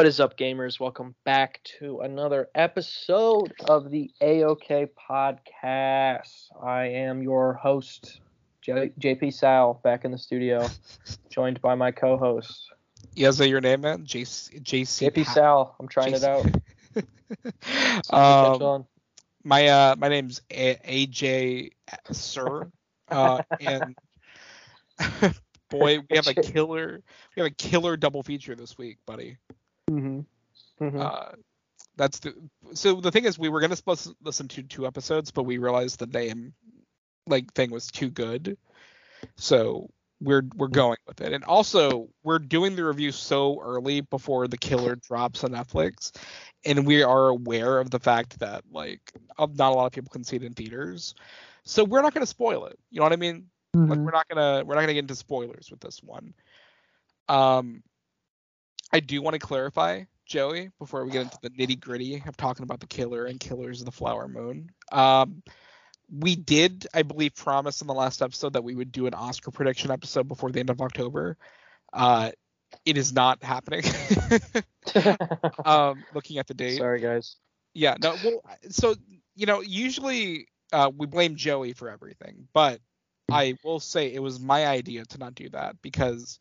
What is up, gamers? Welcome back to another episode of the AOK podcast. I am your host, J- JP Sal, back in the studio, joined by my co-host, Yeah, is that your name, man? JC, JC JP Pat- Sal. I'm trying it out. Um, my uh, my name's A- AJ Sir, uh, and boy, we have a killer, we have a killer double feature this week, buddy. Hmm hmm Uh, that's the so the thing is we were gonna supposed to listen to two episodes, but we realized the name like thing was too good, so we're we're going with it. And also we're doing the review so early before the killer drops on Netflix, and we are aware of the fact that like not a lot of people can see it in theaters, so we're not gonna spoil it. You know what I mean? Like we're not gonna we're not gonna get into spoilers with this one. Um, I do want to clarify, Joey, before we get into the nitty gritty of talking about the killer and killers of the flower moon. Um, we did, I believe, promise in the last episode that we would do an Oscar prediction episode before the end of October. Uh, it is not happening. um, looking at the date. Sorry, guys. Yeah, no, well, so you know, usually uh, we blame Joey for everything, but I will say it was my idea to not do that because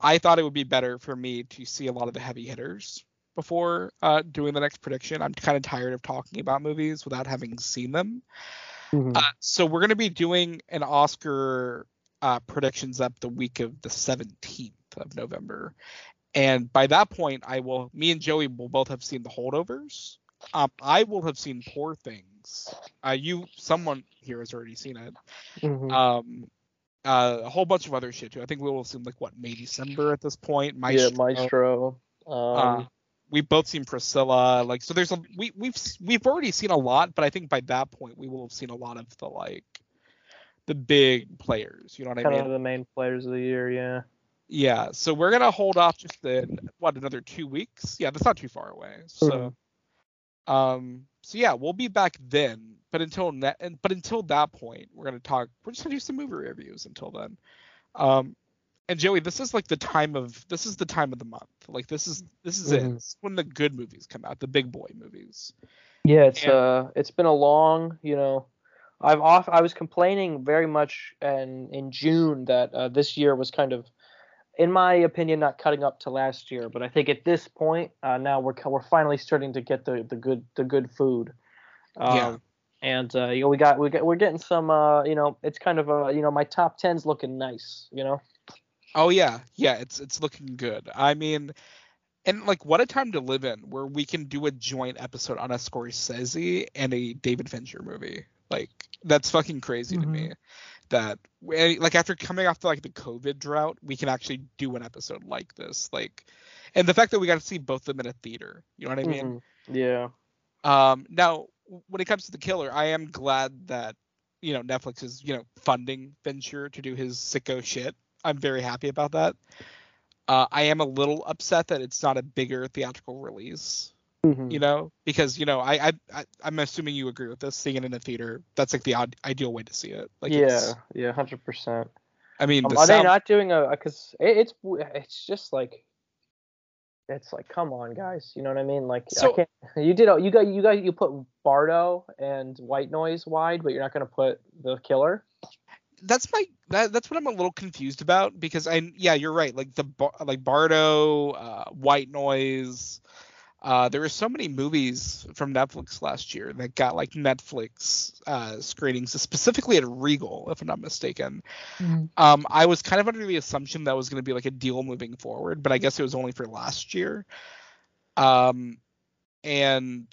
I thought it would be better for me to see a lot of the heavy hitters before uh, doing the next prediction. I'm kind of tired of talking about movies without having seen them. Mhm. Uh, so we're going to be doing an Oscar uh, predictions up the week of the 17th of November, and by that point, I will, me and Joey will both have seen the holdovers. Um, I will have seen Poor Things. Uh, you, someone here has already seen it. Mhm. Um, uh, a whole bunch of other shit too. I think we will have seen like what May December at this point. Maestro. yeah, Maestro. Um, Uh, we've both seen Priscilla. Like so, there's a we we've we've already seen a lot, but I think by that point we will have seen a lot of the like the big players. You know what I mean? kind of the main players of the year. Yeah. Yeah. So we're gonna hold off just in what another two weeks. Yeah, that's not too far away. So, um, so yeah, we'll be back then. But until that, and but until that point, we're gonna talk. We're just gonna do some movie reviews until then. Um, and Joey, this is like the time of this is the time of the month. Like this is this is it. Mhm. This is when the good movies come out, the big boy movies. Yeah, it's And- uh it's been a long, you know, I've off I was complaining very much and in June that uh, this year was kind of in my opinion not cutting up to last year, but I think at this point uh, now we're we're finally starting to get the the good the good food. Um, Yeah. And uh, you know we got we got we're getting some uh you know it's kind of uh you know my top 10's looking nice, you know. Oh yeah, yeah, it's it's looking good. I mean, and like what a time to live in, where we can do a joint episode on a Scorsese and a David Fincher movie. Like that's fucking crazy to me. That like after coming off the, like the COVID drought, we can actually do an episode like this. Like, and the fact that we got to see both of them in a theater. You know what I mean? Mhm. Yeah. Um, now, when it comes to the killer, I am glad that you know Netflix is you know funding Fincher to do his sicko shit. I'm very happy about that. Uh, I am a little upset that it's not a bigger theatrical release. Mhm. You know, because you know I I, I I'm assuming you agree with this. Seeing it in a theater, that's like the odd, ideal way to see it. Like, yeah, it's, yeah, hundred percent. I mean, Um, the are they not doing a? Because it, it's it's just like it's like come on guys, you know what I mean? Like So- I can't. You did you got you got you put Bardo and White Noise wide, but you're not gonna put the Killer. that's my that, that's what I'm a little confused about because I yeah you're right like the like Bardo, uh, White Noise, uh, there were so many movies from Netflix last year that got like Netflix uh, screenings specifically at Regal if I'm not mistaken. Um, I was kind of under the assumption that was going to be like a deal moving forward, but I guess it was only for last year. Um, and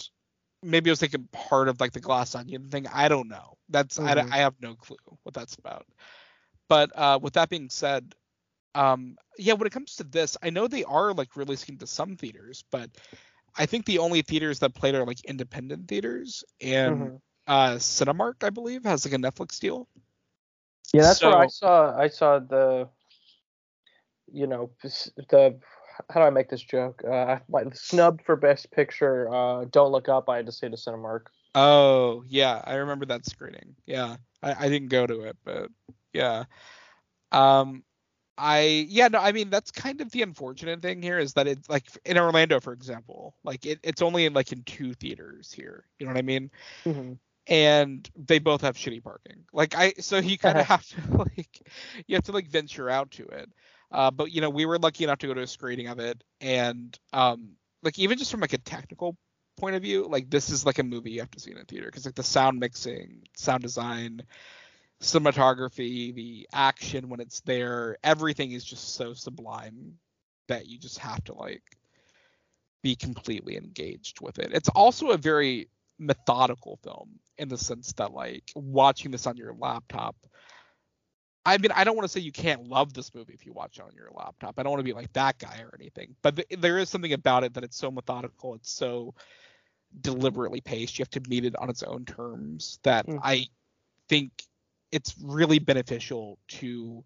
maybe it was like a part of like the glass onion thing. I don't know. That's I, Mhm. I have no clue what that's about. But uh, with that being said, um, yeah, when it comes to this, I know they are like releasing to some theaters, but I think the only theaters that played are like independent theaters, and Mhm. uh, Cinemark, I believe, has like a Netflix deal. Yeah, that's where I saw I saw the, you know, the how do I make this joke? Uh, like snubbed for Best Picture. Uh, Don't Look Up. I had to say to Cinemark. Oh yeah, I remember that screening. Yeah, I, I didn't go to it, but yeah. Um, I yeah no I mean that's kind of the unfortunate thing here is that it's like in Orlando for example like it, it's only in like in two theaters here you know what I mean? Mm-hmm. and they both have shitty parking. Like I so you kind of have to like you have to like venture out to it. Uh, but you know we were lucky enough to go to a screening of it and um like even just from like a technical point of view like this is like a movie you have to see in a theater because like the sound mixing sound design cinematography, the action when it's there, everything is just so sublime that you just have to like be completely engaged with it. It's also a very methodical film in the sense that like watching this on your laptop I mean, I don't want to say you can't love this movie if you watch it on your laptop. I don't want to be like that guy or anything. But th- there is something about it that it's so methodical, it's so deliberately paced. You have to meet it on its own terms that Mhm. I think it's really beneficial to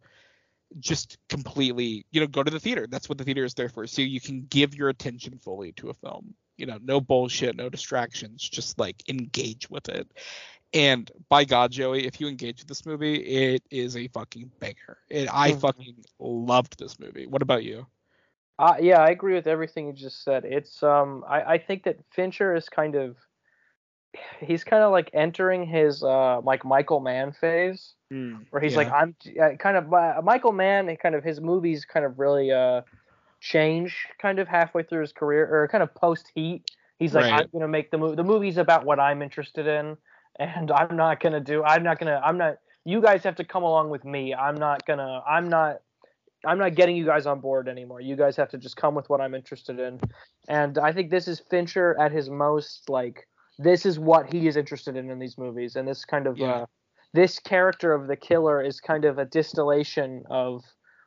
just completely, you know, go to the theater. That's what the theater is there for. So you can give your attention fully to a film. You know, no bullshit, no distractions, just like engage with it. And by God, Joey, if you engage with this movie, it is a fucking banger. It, I Mhm. fucking loved this movie. What about you? Uh, yeah, I agree with everything you just said. It's um, I, I think that Fincher is kind of, he's kind of like entering his uh like Michael Mann phase, where he's like I'm uh, kind of uh, Michael Mann, and kind of his movies kind of really uh change kind of halfway through his career or kind of post Heat. He's like Right. I'm gonna make the movie. The movie's about what I'm interested in, and I'm not gonna do. I'm not gonna. I'm not. You guys have to come along with me. I'm not gonna. I'm not. I'm not getting you guys on board anymore. You guys have to just come with what I'm interested in. And I think this is Fincher at his most like this is what he is interested in in these movies and this kind of Yeah. uh this character of the killer is kind of a distillation of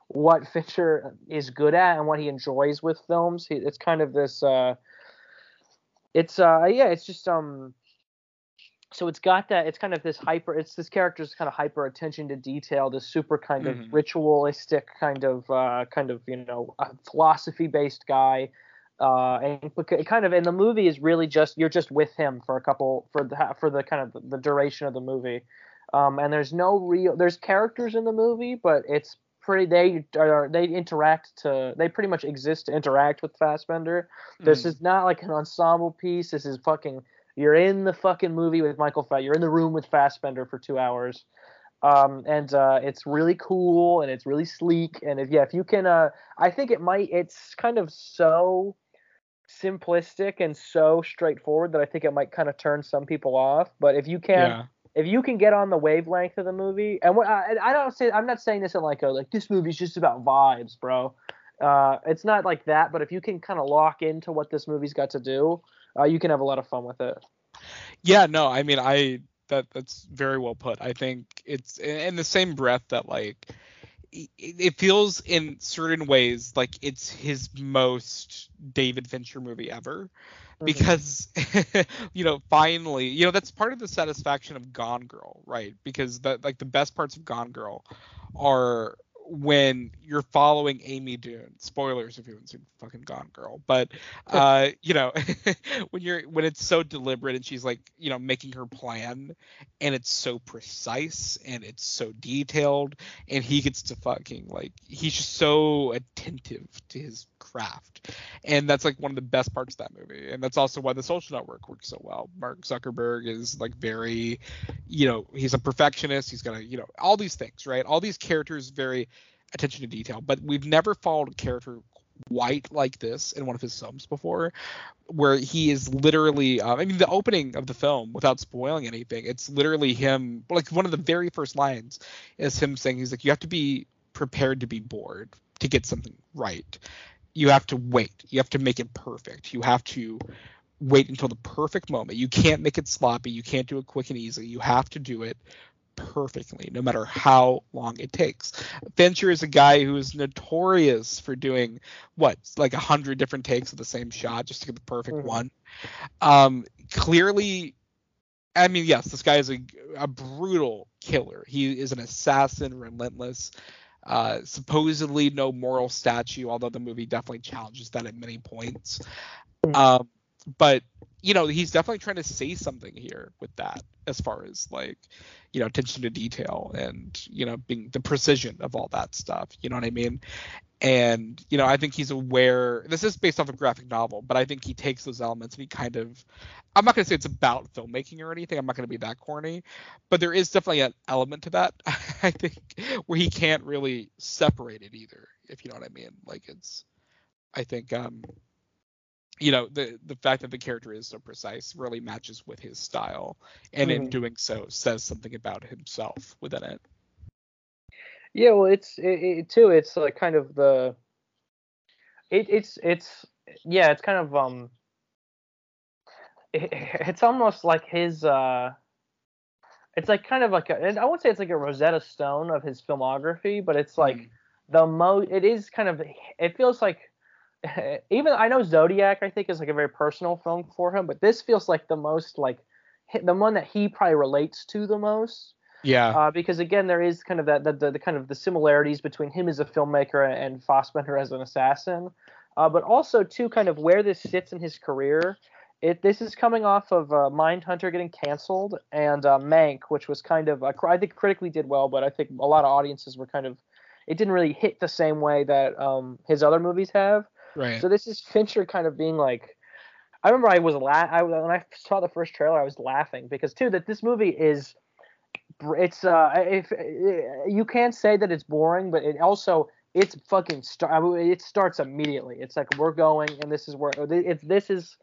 what Fincher is good at and what he enjoys with films. He, it's kind of this uh it's uh yeah, it's just um so it's got that it's kind of this hyper it's this character's kind of hyper attention to detail this super kind Mhm. of ritualistic kind of uh kind of you know philosophy based guy uh and kind of and the movie is really just you're just with him for a couple for the for the kind of the duration of the movie um and there's no real there's characters in the movie but it's pretty they are they interact to they pretty much exist to interact with Fassbender this Mhm. is not like an ensemble piece. This is fucking. You're in the fucking movie with Michael Fass. You're in the room with Fassbender for two hours, um, and uh, it's really cool and it's really sleek. And if yeah, if you can, uh, I think it might. It's kind of so simplistic and so straightforward that I think it might kind of turn some people off. But if you can, yeah. if you can get on the wavelength of the movie, and what I, I don't say, I'm not saying this in like a like this movie's just about vibes, bro. Uh, it's not like that, but if you can kind of lock into what this movie's got to do, uh, you can have a lot of fun with it. Yeah, no, I mean, I that that's very well put. I think it's in the same breath that like it, it feels in certain ways like it's his most David Fincher movie ever Mhm. because you know finally you know that's part of the satisfaction of Gone Girl, right? Because that like the best parts of Gone Girl are when you're following Amy Dunne. Spoilers if you haven't seen fucking Gone Girl, but uh, you know, when you're when it's so deliberate and she's like, you know, making her plan and it's so precise and it's so detailed and he gets to fucking like he's just so attentive to his craft. And that's like one of the best parts of that movie. And that's also why the social network works so well. Mark Zuckerberg is like very, you know, he's a perfectionist. He's gonna, you know, all these things, right? All these characters very attention to detail. But we've never followed a character White like this in one of his films before, where he is literally. Uh, I mean, the opening of the film, without spoiling anything, it's literally him. Like one of the very first lines is him saying, "He's like, you have to be prepared to be bored to get something right. You have to wait. You have to make it perfect. You have to." Wait until the perfect moment. You can't make it sloppy. You can't do it quick and easy. You have to do it perfectly, no matter how long it takes. Fincher is a guy who is notorious for doing what, like a hundred different takes of the same shot just to get the perfect Mhm. one. Um, clearly, I mean, yes, this guy is a, a brutal killer. He is an assassin, relentless. Uh, supposedly no moral statue, although the movie definitely challenges that at many points. Mhm. Um, but you know, he's definitely trying to say something here with that, as far as like, you know, attention to detail and you know, being the precision of all that stuff. You know what I mean? And you know, I think he's aware. This is based off a graphic novel, but I think he takes those elements and he kind of. I'm not going to say it's about filmmaking or anything. I'm not going to be that corny, but there is definitely an element to that. I think where he can't really separate it either, if you know what I mean. Like it's, I think um, you know the the fact that the character is so precise really matches with his style and mm-hmm. in doing so says something about himself within it yeah well it's it, it too it's like kind of the it, it's it's yeah it's kind of um it, it's almost like his uh it's like kind of like a, I won't say it's like a Rosetta Stone of his filmography, but it's like mm. the most. It is kind of. It feels like even I know Zodiac I think is like a very personal film for him, but this feels like the most like the one that he probably relates to the most. Yeah. Uh, because again, there is kind of that the, the, the, kind of the similarities between him as a filmmaker and Fassbender as an assassin, uh, but also too kind of where this sits in his career. It this is coming off of uh, Mindhunter getting canceled and uh, Mank, which was kind of I think critically did well, but I think a lot of audiences were kind of it didn't really hit the same way that um, his other movies have. Right. So this is Fincher kind of being like, I remember I was la- I, when I saw the first trailer, I was laughing because too that this movie is, it's uh if you can't say that it's boring, but it also it's fucking start. It starts immediately. It's like we're going, and this is where it's this is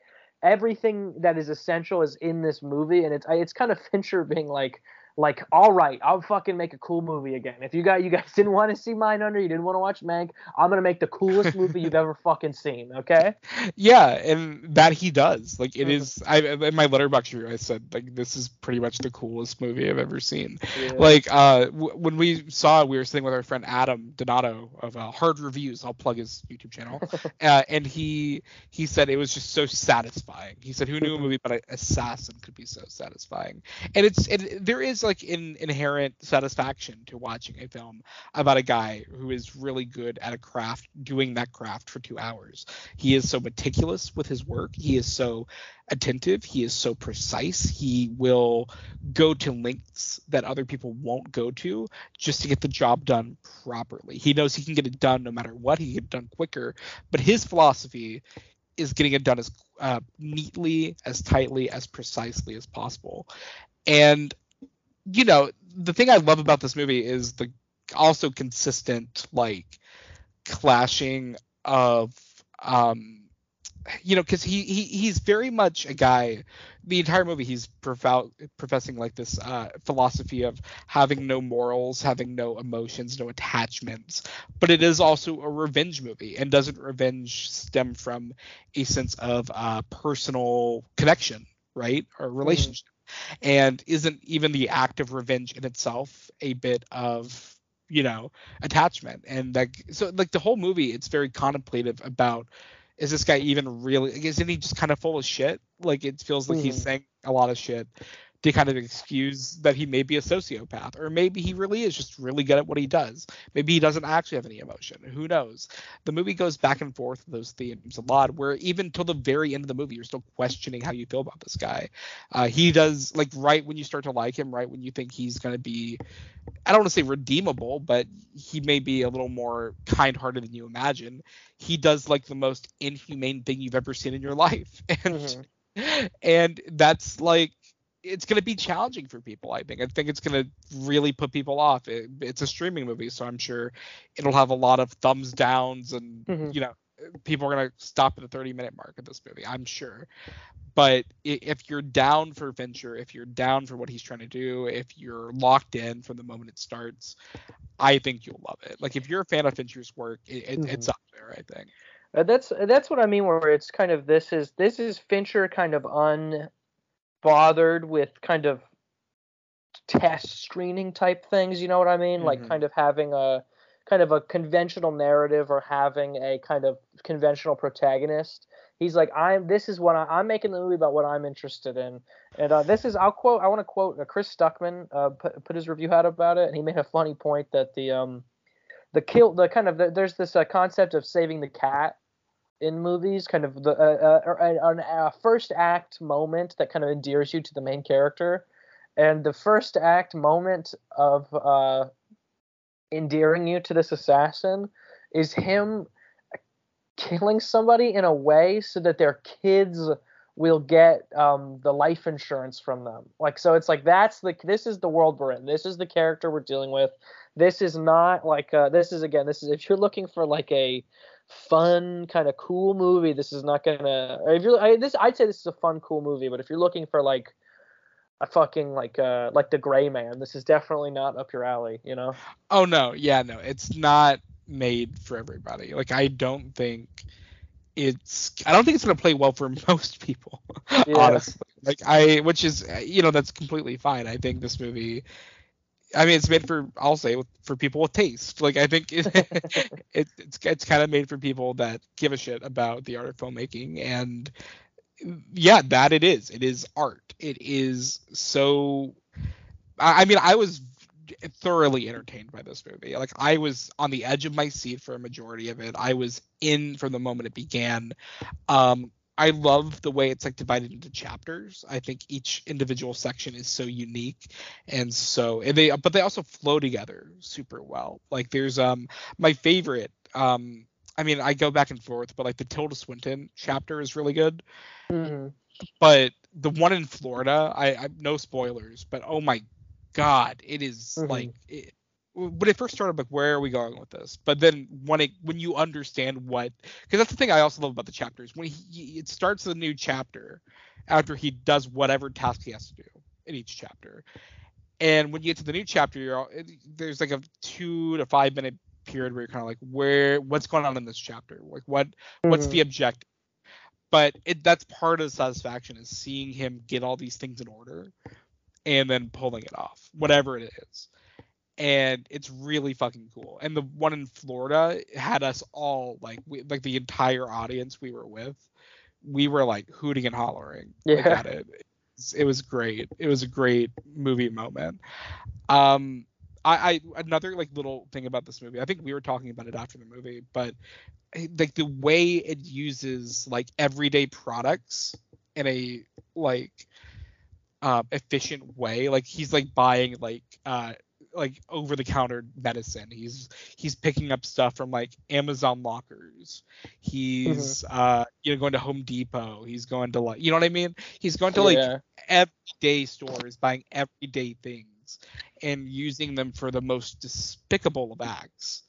everything that is essential is in this movie, and it's it's kind of Fincher being like like, all right, I'll fucking make a cool movie again. If you got you guys didn't want to see Mindhunter, you didn't want to watch Mank, I'm gonna make the coolest movie you've ever fucking seen. Okay? Yeah, and that he does. Like it mm-hmm. is. I in my Letterboxd review, I said like this is pretty much the coolest movie I've ever seen. Yeah. Like uh, w- when we saw it, we were sitting with our friend Adam Donato of uh, Hard Reviews. I'll plug his YouTube channel. uh, and he he said it was just so satisfying. He said who knew a movie about an assassin could be so satisfying. And it's it, there is like in, inherent satisfaction to watching a film about a guy who is really good at a craft, doing that craft for two hours. He is so meticulous with his work. He is so attentive. He is so precise. He will go to lengths that other people won't go to just to get the job done properly. He knows he can get it done no matter what. He can get it done quicker. But his philosophy is getting it done as uh, neatly, as tightly, as precisely as possible. And you know, the thing I love about this movie is the also consistent like clashing of um you know because he, he he's very much a guy the entire movie he's profou- professing like this uh, philosophy of having no morals having no emotions no attachments. But it is also a revenge movie and doesn't revenge stem from a sense of uh, personal connection right? Or mm-hmm. relationship and isn't even the act of revenge in itself a bit of you know attachment. And like so like the whole movie it's very contemplative about is this guy even really isn't he just kind of full of shit? Like it feels like mm. he's saying a lot of shit to kind of excuse that he may be a sociopath or maybe he really is just really good at what he does. Maybe he doesn't actually have any emotion. Who knows? The movie goes back and forth with those themes a lot where even till the very end of the movie you're still questioning how you feel about this guy. Uh, he does like right when you start to like him right when you think he's going to be i don't want to say redeemable but he may be a little more kind-hearted than you imagine. He does like the most inhumane thing you've ever seen in your life. And mm-hmm. and that's like it's going to be challenging for people. I think. I think it's going to really put people off. It, it's a streaming movie, so I'm sure it'll have a lot of thumbs downs, and mm-hmm. you know, people are going to stop at the 30 minute mark of this movie. I'm sure. But if you're down for Fincher, if you're down for what he's trying to do, if you're locked in from the moment it starts, I think you'll love it. Like if you're a fan of Fincher's work, it, it, mm-hmm. it's up there. I think. Uh, that's that's what I mean. Where it's kind of this is this is Fincher kind of un bothered with kind of test screening type things. You know what I mean? Mm-hmm. Like kind of having a kind of a conventional narrative or having a kind of conventional protagonist. He's like, I'm. This is what I, am making the movie about what I'm interested in, and uh, this is. I'll quote. I want to quote uh, Chris Stuckman. Uh, put, put his review out about it, and he made a funny point that the um, the kill, the kind of the, there's this uh, concept of saving the cat in movies, kind of the uh, uh, an, a first act moment that kind of endears you to the main character, and the first act moment of uh, endearing you to this assassin is him killing somebody in a way so that their kids will get um, the life insurance from them. Like so, it's like that's the this is the world we're in. This is the character we're dealing with. This is not like uh, this is again. This is if you're looking for like a fun kind of cool movie. This is not gonna. If you're I, this, I'd say this is a fun cool movie. But if you're looking for like a fucking like uh like the Gray Man, this is definitely not up your alley. You know. Oh no, yeah, no, it's not made for everybody. Like I don't think it's I don't think it's gonna play well for most people, yeah. honestly. Like I, which is you know that's completely fine. I think this movie, I mean, it's made for I'll say for people with taste. Like I think it, it it's it's kind of made for people that give a shit about the art of filmmaking and yeah, that it is. It is art. It is so. I mean, I was thoroughly entertained by this movie. Like I was on the edge of my seat for a majority of it. I was in from the moment it began. Um, I love the way it's like divided into chapters. I think each individual section is so unique and so and they but they also flow together super well. Like there's um my favorite um I mean I go back and forth, but like the Tilda Swinton chapter is really good. Mm-hmm. But the one in Florida, I, I no spoilers, but oh my god, it is mm-hmm. like it, when it first started, like where are we going with this? But then when it when you understand what, because that's the thing I also love about the chapters. When he it starts a new chapter after he does whatever task he has to do in each chapter, and when you get to the new chapter, you're all, there's like a two to five minute period where you're kind of like where what's going on in this chapter like what mm-hmm. what's the mm-hmm. objective but it that's part of the satisfaction is seeing him get all these things in order and then pulling it off, whatever it is. And it's really fucking cool. And the one in Florida had us all like, we, like the entire audience we were with, we were like hooting and hollering yeah. like, at it. It was great. It was a great movie moment. Um, I, I another like little thing about this movie. I think we were talking about it after the movie, but eh, like the way it uses like everyday products in a like uh, efficient way. Like he's like buying like uh like over the counter medicine. He's he's picking up stuff from like Amazon lockers. He's mm-hmm. uh you know going to Home Depot. He's going to like you know what I mean? He's going to like yeah. everyday stores buying everyday things and using them for the most despicable of acts.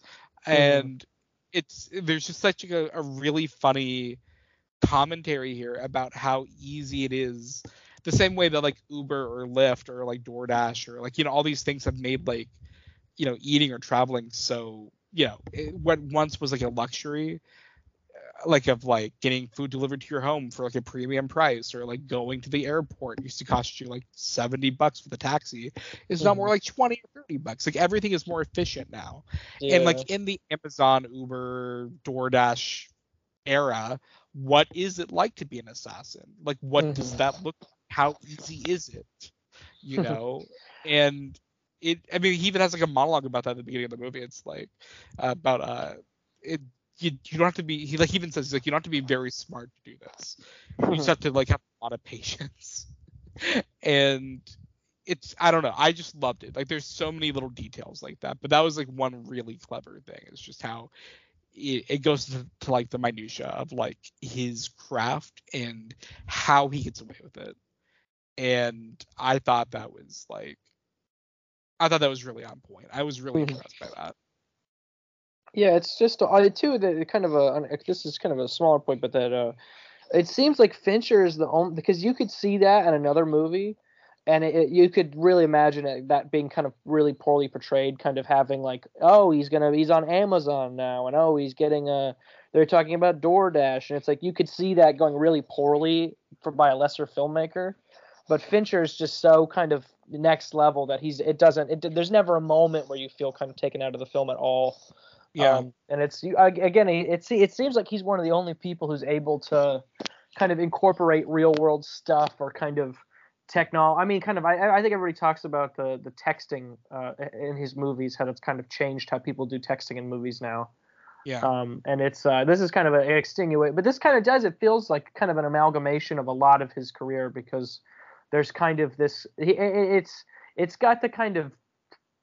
Mm-hmm. And it's there's just such a, a really funny commentary here about how easy it is the same way that like Uber or Lyft or like DoorDash or like you know all these things have made like you know eating or traveling so you know it, what once was like a luxury uh, like of like getting food delivered to your home for like a premium price or like going to the airport used to cost you like 70 bucks for the taxi is mm-hmm. now more mm-hmm. like 20 or 30 bucks like everything is more efficient now yeah. and like in the amazon uber doordash era what is it like to be an assassin like what mm-hmm. does that look like how easy is it? You know, and it. I mean, he even has like a monologue about that at the beginning of the movie. It's like uh, about uh, it. You, you don't have to be. He like even says like you don't have to be very smart to do this. You just have to like have a lot of patience. and it's I don't know. I just loved it. Like there's so many little details like that, but that was like one really clever thing. It's just how it, it goes to, to, like the minutia of like his craft and how he gets away with it and I thought that was like I thought that was really on point. I was really mm-hmm. impressed by that. Yeah, it's just I too that kind of a this is kind of a smaller point, but that uh, it seems like Fincher is the only because you could see that in another movie, and it, it, you could really imagine it, that being kind of really poorly portrayed, kind of having like oh he's gonna he's on Amazon now, and oh he's getting a they're talking about DoorDash, and it's like you could see that going really poorly for by a lesser filmmaker but Fincher is just so kind of next level that he's it doesn't it, there's never a moment where you feel kind of taken out of the film at all. Yeah. Um, and it's again it's it seems like he's one of the only people who's able to kind of incorporate real world stuff or kind of technology. I mean, kind of. I, I think everybody talks about the the texting uh, in his movies, how it's kind of changed how people do texting in movies now. Yeah. Um, and it's uh, this is kind of an extenuate, but this kind of does. It feels like kind of an amalgamation of a lot of his career because there's kind of this. It's it's got the kind of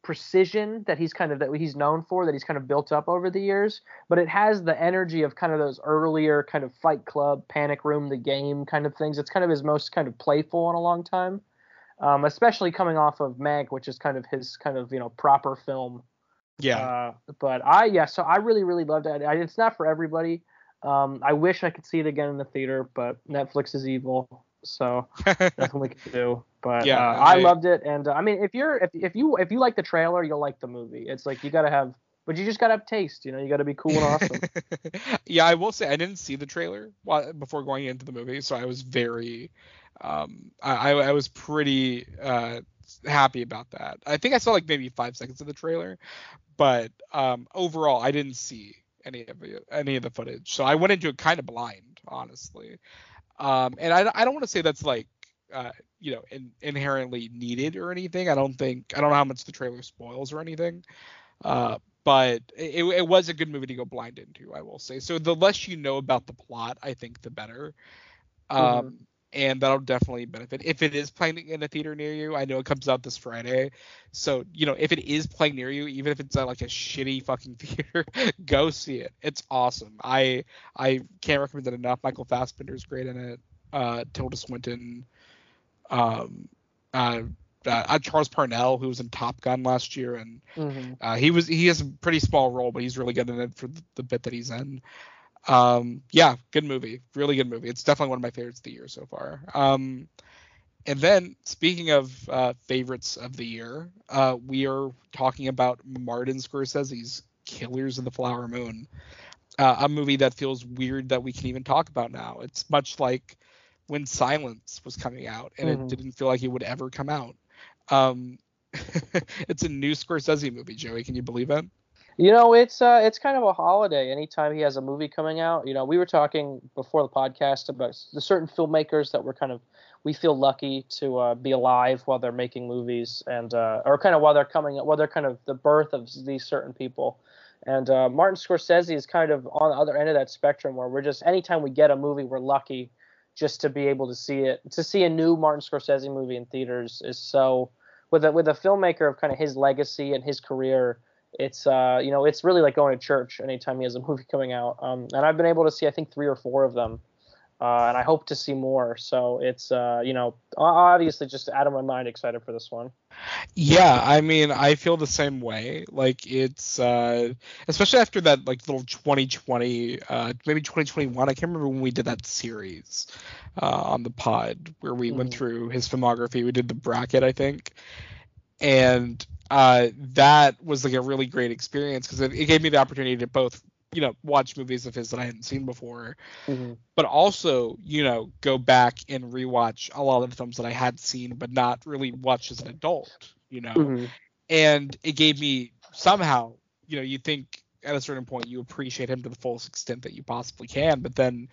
precision that he's kind of that he's known for that he's kind of built up over the years but it has the energy of kind of those earlier kind of fight club panic room the game kind of things it's kind of his most kind of playful in a long time um, especially coming off of Mank, which is kind of his kind of you know proper film yeah. Uh, but I yeah, so I really really loved it. I, it's not for everybody. Um, I wish I could see it again in the theater, but Netflix is evil, so nothing we can do. But yeah, uh, I, I, loved it, and uh, I mean, if you're if if you if you like the trailer, you'll like the movie. It's like you gotta have, but you just gotta have taste. You know, you gotta be cool and awesome. yeah, I will say I didn't see the trailer before going into the movie, so I was very, um, I I was pretty uh happy about that. I think I saw like maybe five seconds of the trailer, but um, overall, I didn't see any of the, any of the footage, so I went into it kind of blind, honestly. Um, and I, I don't want to say that's like uh, you know in, inherently needed or anything. I don't think I don't know how much the trailer spoils or anything. Uh, but it, it was a good movie to go blind into, I will say. So the less you know about the plot, I think the better. Um, mm-hmm and that'll definitely benefit if it is playing in a theater near you. I know it comes out this Friday, so you know if it is playing near you, even if it's at like a shitty fucking theater, go see it. It's awesome. I I can't recommend it enough. Michael Fassbender's great in it. Uh, Tilda Swinton, um, uh, uh, Charles Parnell, who was in Top Gun last year, and mm-hmm. uh, he was he has a pretty small role, but he's really good in it for the, the bit that he's in. Um, yeah, good movie, really good movie. It's definitely one of my favorites of the year so far. Um, and then speaking of uh, favorites of the year, uh, we are talking about Martin Scorsese's Killers of the Flower Moon, uh, a movie that feels weird that we can even talk about now. It's much like when Silence was coming out, and mm-hmm. it didn't feel like it would ever come out. Um, it's a new Scorsese movie, Joey. Can you believe it? You know, it's uh, it's kind of a holiday. Anytime he has a movie coming out, you know, we were talking before the podcast about the certain filmmakers that were kind of we feel lucky to uh, be alive while they're making movies, and uh, or kind of while they're coming, while they're kind of the birth of these certain people. And uh, Martin Scorsese is kind of on the other end of that spectrum, where we're just anytime we get a movie, we're lucky just to be able to see it. To see a new Martin Scorsese movie in theaters is so with a with a filmmaker of kind of his legacy and his career it's uh, you know it's really like going to church anytime he has a movie coming out. Um, and I've been able to see I think three or four of them, uh, and I hope to see more. So it's uh, you know obviously just out of my mind excited for this one. Yeah, I mean I feel the same way. Like it's uh, especially after that like little 2020, uh, maybe 2021. I can't remember when we did that series uh, on the pod where we mm. went mm-hmm. through his filmography. We did the bracket I think, and uh, that was like a really great experience because it, it, gave me the opportunity to both you know watch movies of his that I hadn't seen before, mm-hmm. but also you know go back and rewatch a lot of the films that I had seen but not really watched as an adult, you know, mm-hmm. and it gave me somehow you know you think at a certain point you appreciate him to the fullest extent that you possibly can, but then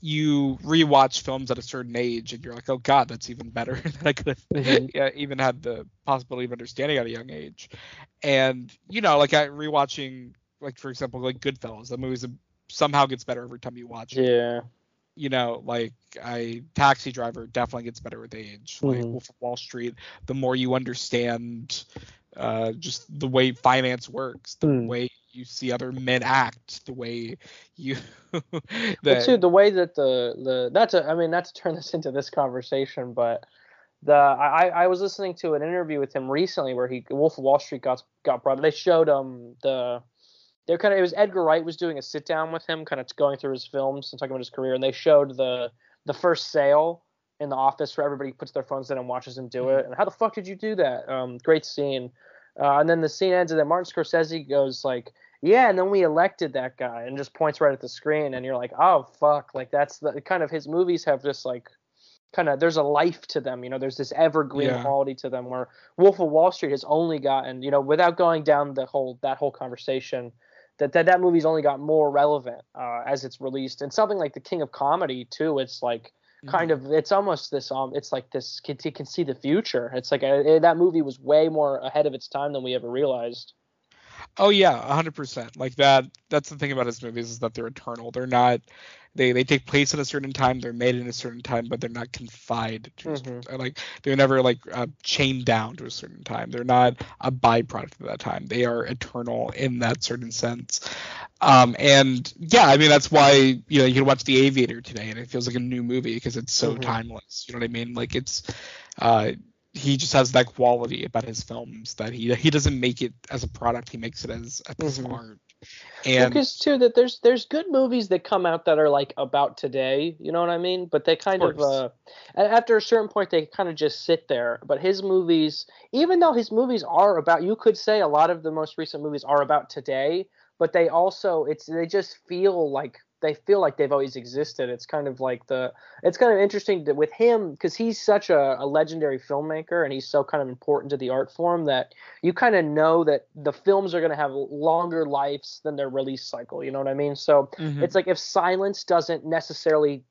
you rewatch films at a certain age and you're like, oh god, that's even better than I could have mm-hmm. yeah, even had the possibility of understanding at a young age. And you know, like I rewatching, like for example, like Goodfellas, that movie somehow gets better every time you watch it. Yeah. You know, like I Taxi Driver definitely gets better with age. Mm-hmm. Like Wolf of Wall Street, the more you understand uh, just the way finance works, the mm. way you see other men act, the way you. that, too, the way that the the that's I mean not to turn this into this conversation, but the I I was listening to an interview with him recently where he Wolf of Wall Street got got brought. They showed um the they're kind of it was Edgar Wright was doing a sit down with him, kind of going through his films and talking about his career, and they showed the the first sale in the office where everybody puts their phones in and watches him do mm-hmm. it. And how the fuck did you do that? Um, great scene. Uh, and then the scene ends, and then Martin Scorsese goes like, "Yeah," and then we elected that guy, and just points right at the screen, and you're like, "Oh fuck!" Like that's the kind of his movies have just like kind of there's a life to them, you know. There's this evergreen yeah. quality to them. Where Wolf of Wall Street has only gotten, you know, without going down the whole that whole conversation, that that, that movie's only got more relevant uh, as it's released. And something like The King of Comedy too, it's like kind mm-hmm. of it's almost this um it's like this can, can see the future it's like a, uh, that movie was way more ahead of its time than we ever realized Oh yeah, hundred percent. Like that. That's the thing about his movies is that they're eternal. They're not. They they take place at a certain time. They're made in a certain time, but they're not confined to. Mm-hmm. Like they're never like uh, chained down to a certain time. They're not a byproduct of that time. They are eternal in that certain sense. Um, and yeah, I mean that's why you know you can watch The Aviator today and it feels like a new movie because it's so mm-hmm. timeless. You know what I mean? Like it's. Uh, he just has that quality about his films that he he doesn't make it as a product he makes it as a piece mm-hmm. of art and because too that there's there's good movies that come out that are like about today you know what i mean? But they kind of, of uh after a certain point they kind of just sit there. But his movies even though his movies are about you could say a lot of the most recent movies are about today but they also it's they just feel like they feel like they've always existed. It's kind of like the it's kind of interesting to, with him because he's such a, a, legendary filmmaker and he's so kind of important to the art form that you kind of know that the films are going to have longer lives than their release cycle. You know what I mean? So mm-hmm. it's like if Silence doesn't necessarily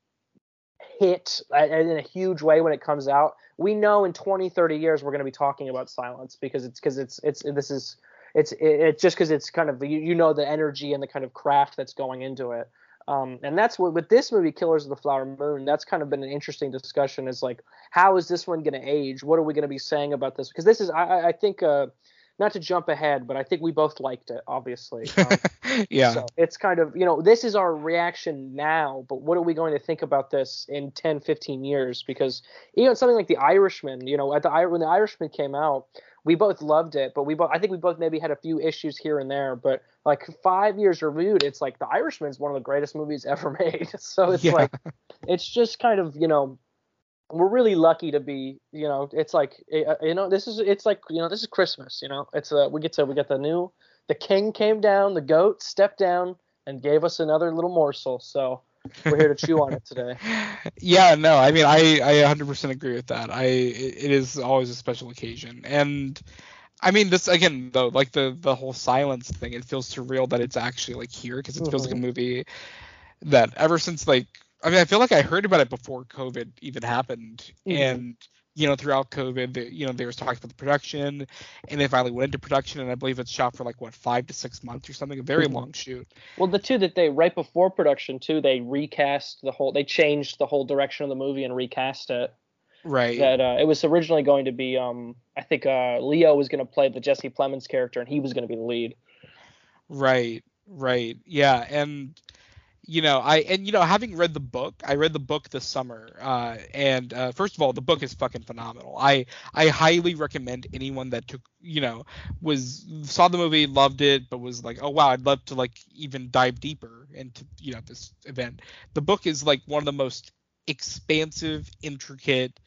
hit in a huge way when it comes out, we know in 20, 30 years we're going to be talking about Silence because it's because it's it's this is it's it, it just because it's kind of you, you know the energy and the kind of craft that's going into it um, and that's what with this movie, Killers of the Flower Moon. That's kind of been an interesting discussion. Is like, how is this one going to age? What are we going to be saying about this? Because this is, I, I think, uh, not to jump ahead, but I think we both liked it, obviously. Um, yeah. So it's kind of, you know, this is our reaction now, but what are we going to think about this in 10, 15 years? Because even something like The Irishman, you know, at the when The Irishman came out, we both loved it, but we both I think we both maybe had a few issues here and there, but like five years reviewed, it's like The Irishman is one of the greatest movies ever made. So it's yeah. like it's just kind of you know we're really lucky to be you know it's like eh, uh, you know this is it's like you know this is Christmas you know it's uh we get to we get the new the king came down the goat stepped down and gave us another little morsel so we're here to chew on it today. Yeah, no, I mean, I I 100% agree with that. I it is always a special occasion, and I mean, this again though, like the the whole silence thing, it feels surreal that it's actually like here because it mm-hmm. feels like a mm-hmm. movie that ever since like I mean, I feel like I heard about it before COVID even happened, mm-hmm. and you know, throughout COVID, you know, there was talks about the production, and they finally went into production, and I believe it's shot for like what five to six months or something, a very mm-hmm. long shoot. Well, the two that they right before production too, they recast the whole, they changed the whole direction of the movie and recast it. Right. That uh, it was originally going to be, um, I think uh, Leo was going to play the Jesse Plemons character, and he was going to be the lead. Right. Right. Yeah, and you know, I and you know, having read the book, I read the book this summer, uh, and uh, first of all, the book is fucking phenomenal. I I highly recommend anyone that took, you know, was saw the movie, loved it, but was like, oh wow, I'd love to like even dive deeper into you know this event. The book is like one of the most expansive, intricate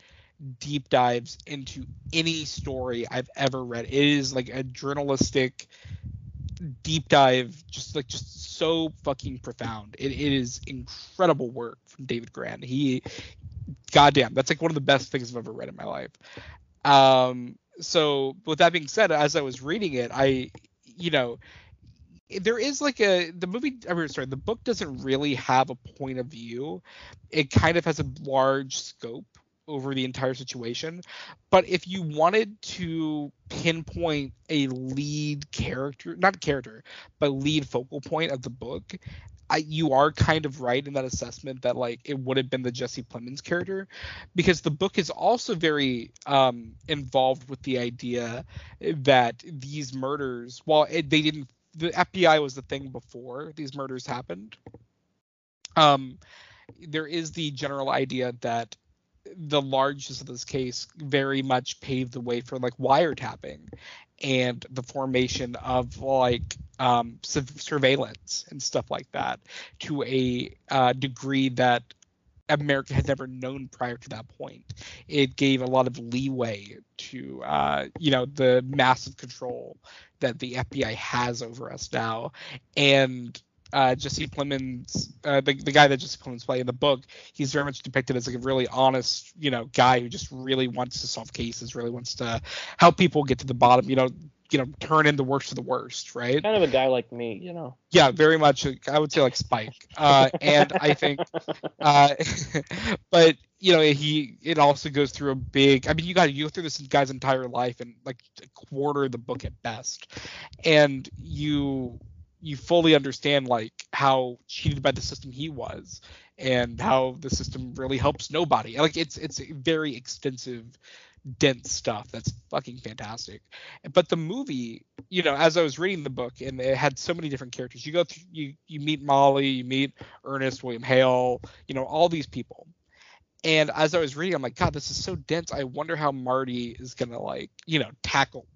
deep dives into any story I've ever read. It is like a journalistic deep dive, just like just so fucking profound. It, it is incredible work from David Grann. He, goddamn, that's like one of the best things I've ever read in my life. Um, so with that being said, as I was reading it, I, you know, there is like a the movie I mean, sorry the book doesn't really have a point of view it kind of has a large scope over the entire situation. But if you wanted to pinpoint a lead character, not character, but lead focal point of the book, I, you are kind of right in that assessment that like it would have been the Jesse Plemons character, because the book is also very um, involved with the idea that these murders, while it, they didn't, the FBI was the thing before these murders happened. Um, there is the general idea that the largeness of this case very much paved the way for like wiretapping and the formation of like um, surveillance and stuff like that to a uh, degree that America had never known prior to that point. It gave a lot of leeway to, uh, you know, the massive control that the FBI has over us now, and uh, Jesse Plemons, uh, the, the guy that Jesse Plemons play in the book, he's very much depicted as like a really honest, you know, guy who just really wants to solve cases, really wants to help people get to the bottom, you know, you know, turn in the worst of the worst, right? Kind of a guy like me, you know. Yeah, very much. I would say like Spike, uh, and I think, uh, but you know, he it also goes through a big. I mean, you got you go through this guy's entire life and like a quarter of the book at best, and you you fully understand like how cheated by the system he was and how the system really helps nobody. Like it's it's very extensive dense stuff that's fucking fantastic. But the movie, you know, as I was reading the book and it had so many different characters. You go through you you meet Molly, you meet Ernest, William Hale, you know, all these people. And as I was reading, I'm like, God, this is so dense. I wonder how Marty is gonna like, you know, tackle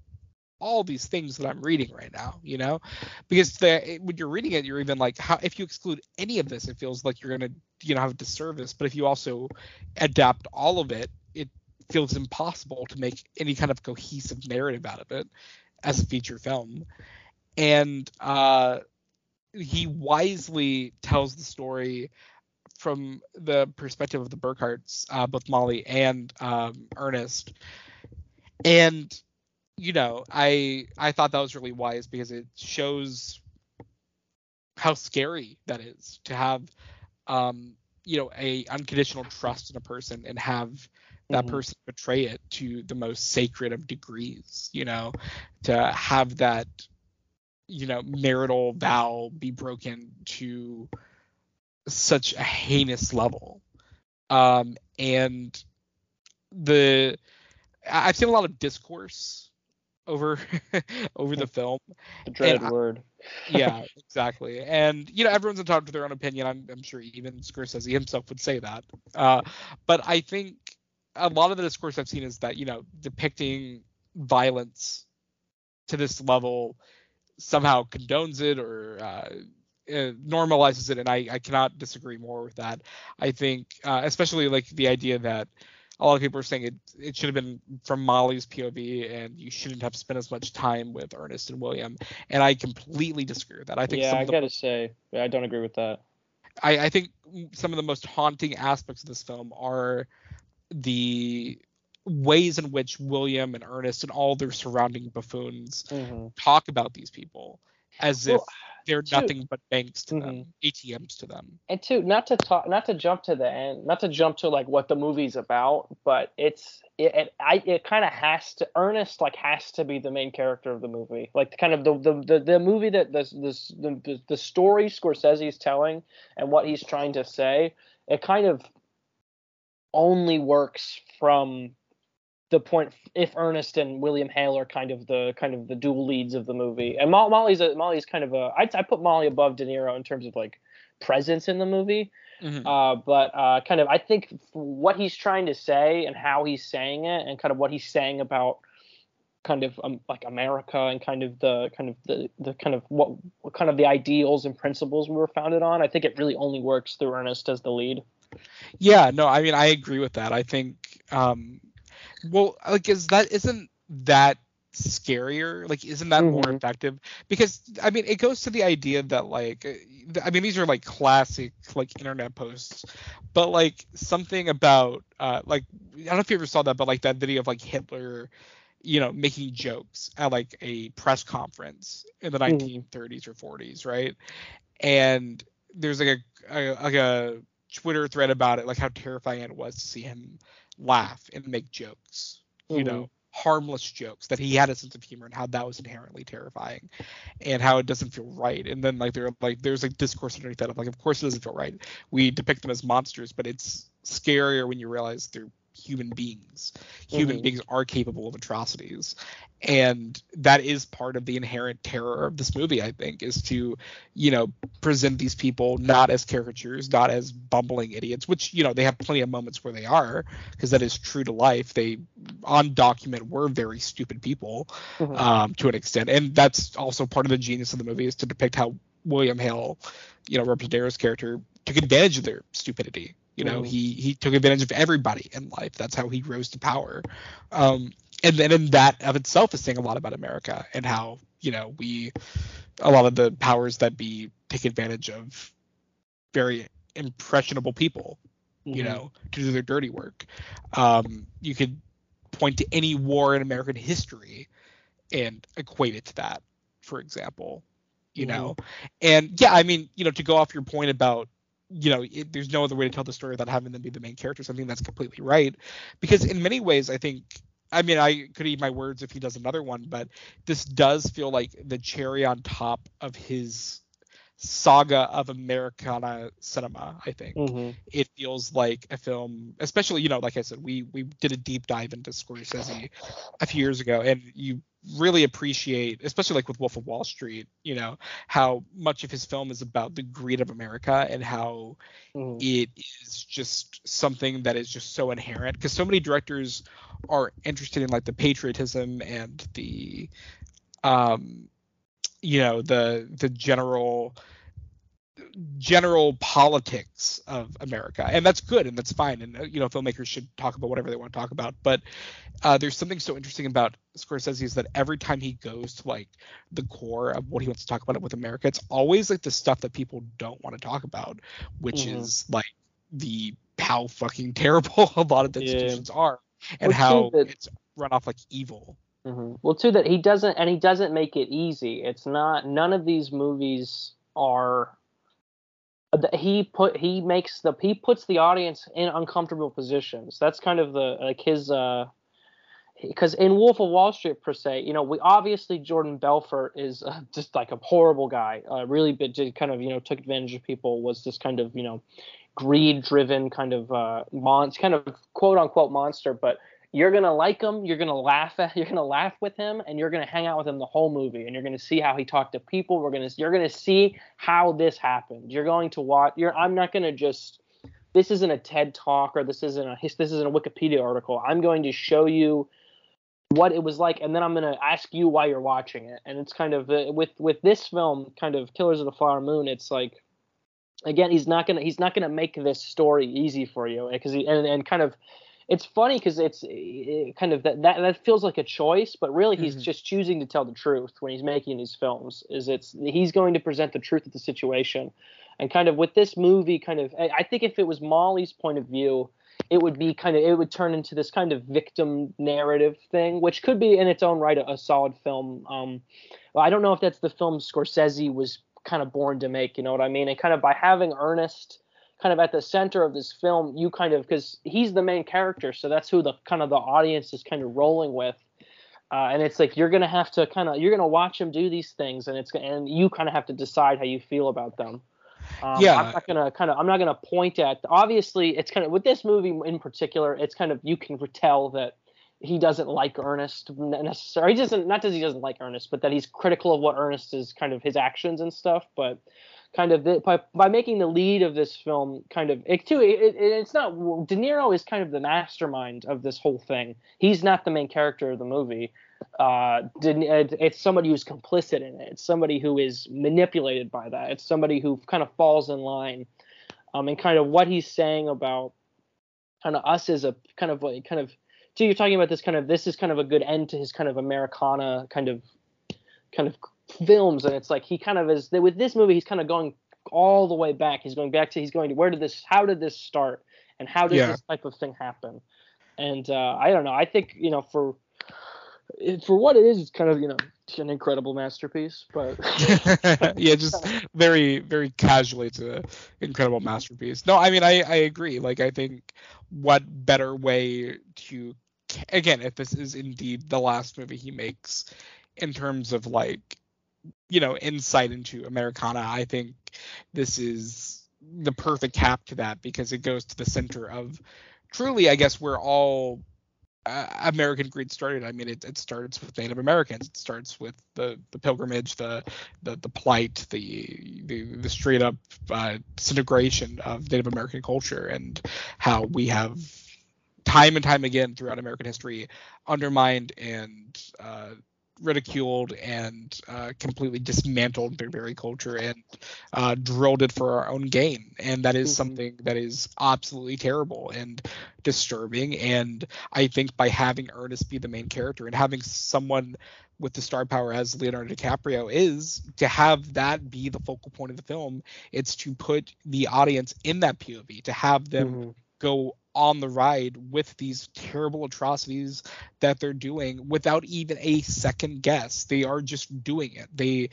all these things that I'm reading right now, you know, because the, when you're reading it, you're even like, how if you exclude any of this, it feels like you're gonna, you know, have a disservice. But if you also adapt all of it, it feels impossible to make any kind of cohesive narrative out of it as a feature film. And uh, he wisely tells the story from the perspective of the Burkharts, uh, both Molly and um, Ernest. And you know, I I thought that was really wise because it shows how scary that is to have um, you know, a unconditional trust in a person and have that mm-hmm. person betray it to the most sacred of degrees, you know, to have that you know, marital vow be broken to such a heinous level. Um, and the I've seen a lot of discourse over over the film. The dreaded and, word. yeah, exactly. And you know, everyone's entitled to their own opinion. I'm, I'm sure even Scorsese himself would say that. Uh, but I think a lot of the discourse I've seen is that you know depicting violence to this level somehow condones it or uh, uh, normalizes it, and I, I cannot disagree more with that. I think, uh, especially like the idea that a lot of people are saying it it should have been from Molly's POV, and you shouldn't have spent as much time with Ernest and William. And I completely disagree with that. I think yeah, I the, gotta say, I don't agree with that. I, I think some of the most haunting aspects of this film are the ways in which William and Ernest and all their surrounding buffoons mm-hmm. talk about these people as well, if they're two, nothing but banks to mm-hmm. them, ATMs to them. And two, not to talk, not to jump to the end, not to jump to like what the movie's about, but it's it it, I, it kind of has to Ernest like has to be the main character of the movie, like kind of the the the, the movie that this this the, the story Scorsese's telling and what he's trying to say, it kind of only works from the point if Ernest and William Hale are kind of the kind of the dual leads of the movie, and Mo- Molly's a, Molly's kind of a I I put Molly above De Niro in terms of like presence in the movie, mm-hmm. uh, but uh, kind of I think what he's trying to say and how he's saying it, and kind of what he's saying about kind of um, like America and kind of the kind of the the kind of what, what kind of the ideals and principles we were founded on. I think it really only works through Ernest as the lead. Yeah, no, I mean I agree with that. I think um, well, like, is that isn't that scarier? Like, isn't that mm-hmm. more effective? Because I mean, it goes to the idea that like, I mean, these are like classic like internet posts, but like something about uh like I don't know if you ever saw that, but like that video of like Hitler you know making jokes at like a press conference in the mm. 1930s or 40s right and there's like a, a, like a twitter thread about it like how terrifying it was to see him laugh and make jokes, you mm-hmm. know, harmless jokes that he had a sense of humor and how that was inherently terrifying and how it doesn't feel right. And then like there like there's like discourse underneath that of like of course it doesn't feel right. We depict them as monsters, but it's scarier when you realize they're human beings. Human mm-hmm. beings are capable of atrocities. And that is part of the inherent terror of this movie, I think, is to, you know, present these people not as caricatures, not as bumbling idiots, which, you know, they have plenty of moments where they are, because that is true to life. They, on document, were very stupid people mm-hmm. um, to an extent. And that's also part of the genius of the movie is to depict how William Hale, you know, Robert De Niro's character, took advantage of their stupidity you know, mm. he he took advantage of everybody in life. That's how he rose to power. Um, and then in that of itself is saying a lot about America and how you know we a lot of the powers that be take advantage of very impressionable people, mm-hmm. you know, to do their dirty work. Um, you could point to any war in American history and equate it to that, for example. You mm-hmm. know, and yeah, I mean, you know, to go off your point about you know it, there's no other way to tell the story without having them be the main characters. I think that's completely right because in many ways I think I mean, I could eat my words if he does another one, but this does feel like the cherry on top of his saga of Americana cinema. I think Mm-hmm. it feels like a film, especially you know, like I said, we we did a deep dive into Scorsese a few years ago, and you really appreciate, especially like with Wolf of Wall Street, you know, how much of his film is about the greed of America and how Mhm. it is just something that is just so inherent because so many directors are interested in like the patriotism and the um you know the the general general politics of America and that's good and that's fine and uh, you know filmmakers should talk about whatever they want to talk about but uh, there's something so interesting about Scorsese is that every time he goes to like the core of what he wants to talk about with America it's always like the stuff that people don't want to talk about which Mhm. is like the how fucking terrible a lot of the Yeah. institutions are and how that- it's run off like evil hmm Well, too that he doesn't, and he doesn't make it easy. It's not. None of these movies are. He put he makes the he puts the audience in uncomfortable positions. That's kind of the like his uh because in Wolf of Wall Street per se, you know, we obviously Jordan Belfort is uh, just like a horrible guy. Uh, really, bit just kind of you know took advantage of people. Was this kind of you know greed driven kind of uh mon kind of quote unquote monster. But you're gonna like him. You're gonna laugh at. You're gonna laugh with him, and you're gonna hang out with him the whole movie. And you're gonna see how he talked to people. We're gonna you're gonna see how this happened. You're going to watch. You're. I'm not gonna just. This isn't a TED talk or this isn't a this isn't a Wikipedia article. I'm going to show you what it was like, and then I'm gonna ask you why you're watching it. And it's kind of uh, with with this film, kind of Killers of the Flower Moon. It's like again, he's not gonna he's not gonna make this story easy for you because he and and kind of it's funny because it's it kind of that, that that feels like a choice, but really he's Mhm. just choosing to tell the truth when he's making these films. Is it's he's going to present the truth of the situation, and kind of with this movie, kind of I I think if it was Molly's point of view, it would be kind of it would turn into this kind of victim narrative thing, which could be in its own right a, a solid film. Um, well, I don't know if that's the film Scorsese was kind of born to make. You know what I mean? And kind of by having Ernest kind of at the center of this film, you kind of because he's the main character, so that's who the kind of the audience is kind of rolling with. Uh, and it's like you're gonna have to kind of you're gonna watch him do these things, and it's and you kind of have to decide how you feel about them. Um, Yeah. I'm not gonna kind of I'm not gonna point at. Obviously, it's kind of with this movie in particular, it's kind of you can tell that he doesn't like Ernest necessarily. He doesn't not that he doesn't like Ernest, but that he's critical of what Ernest is kind of his actions and stuff. But kind of the, by by making the lead of this film kind of it too it, it, it's not De Niro is kind of the mastermind of this whole thing. He's not the main character of the movie. Uh, it's somebody who's complicit in it. It's somebody who is manipulated by that. It's somebody who kind of falls in line. Um, and kind of what he's saying about kind of us as a kind of like kind of so you're talking about this kind of this is kind of a good end to his kind of Americana kind of kind of films and it's like he kind of is with this movie he's kind of going all the way back he's going back to he's going to where did this how did this start and how does Yeah. this type of thing happen and uh, I don't know I think you know for for what it is it's kind of you know an incredible masterpiece but yeah, just very, very casually, it's an incredible masterpiece. No, I mean, I, I agree. Like, I think what better way to, again, if this is indeed the last movie he makes in terms of like, you know, insight into Americana, I think this is the perfect cap to that because it goes to the center of truly, I guess, where all uh, American greed started. I mean, it, it starts with Native Americans. It starts with the, the pilgrimage, the the, the plight, the, the the straight up uh, disintegration of Native American culture, and how we have time and time again throughout American history undermined and uh, ridiculed and uh, completely dismantled their very culture and uh, drilled it for our own gain. And that is Mhm. something that is absolutely terrible and disturbing. And I think by having Ernest be the main character and having someone with the star power as Leonardo DiCaprio is to have that be the focal point of the film, it's to put the audience in that POV, to have them Mhm. go on the ride with these terrible atrocities that they're doing without even a second guess. They are just doing it. They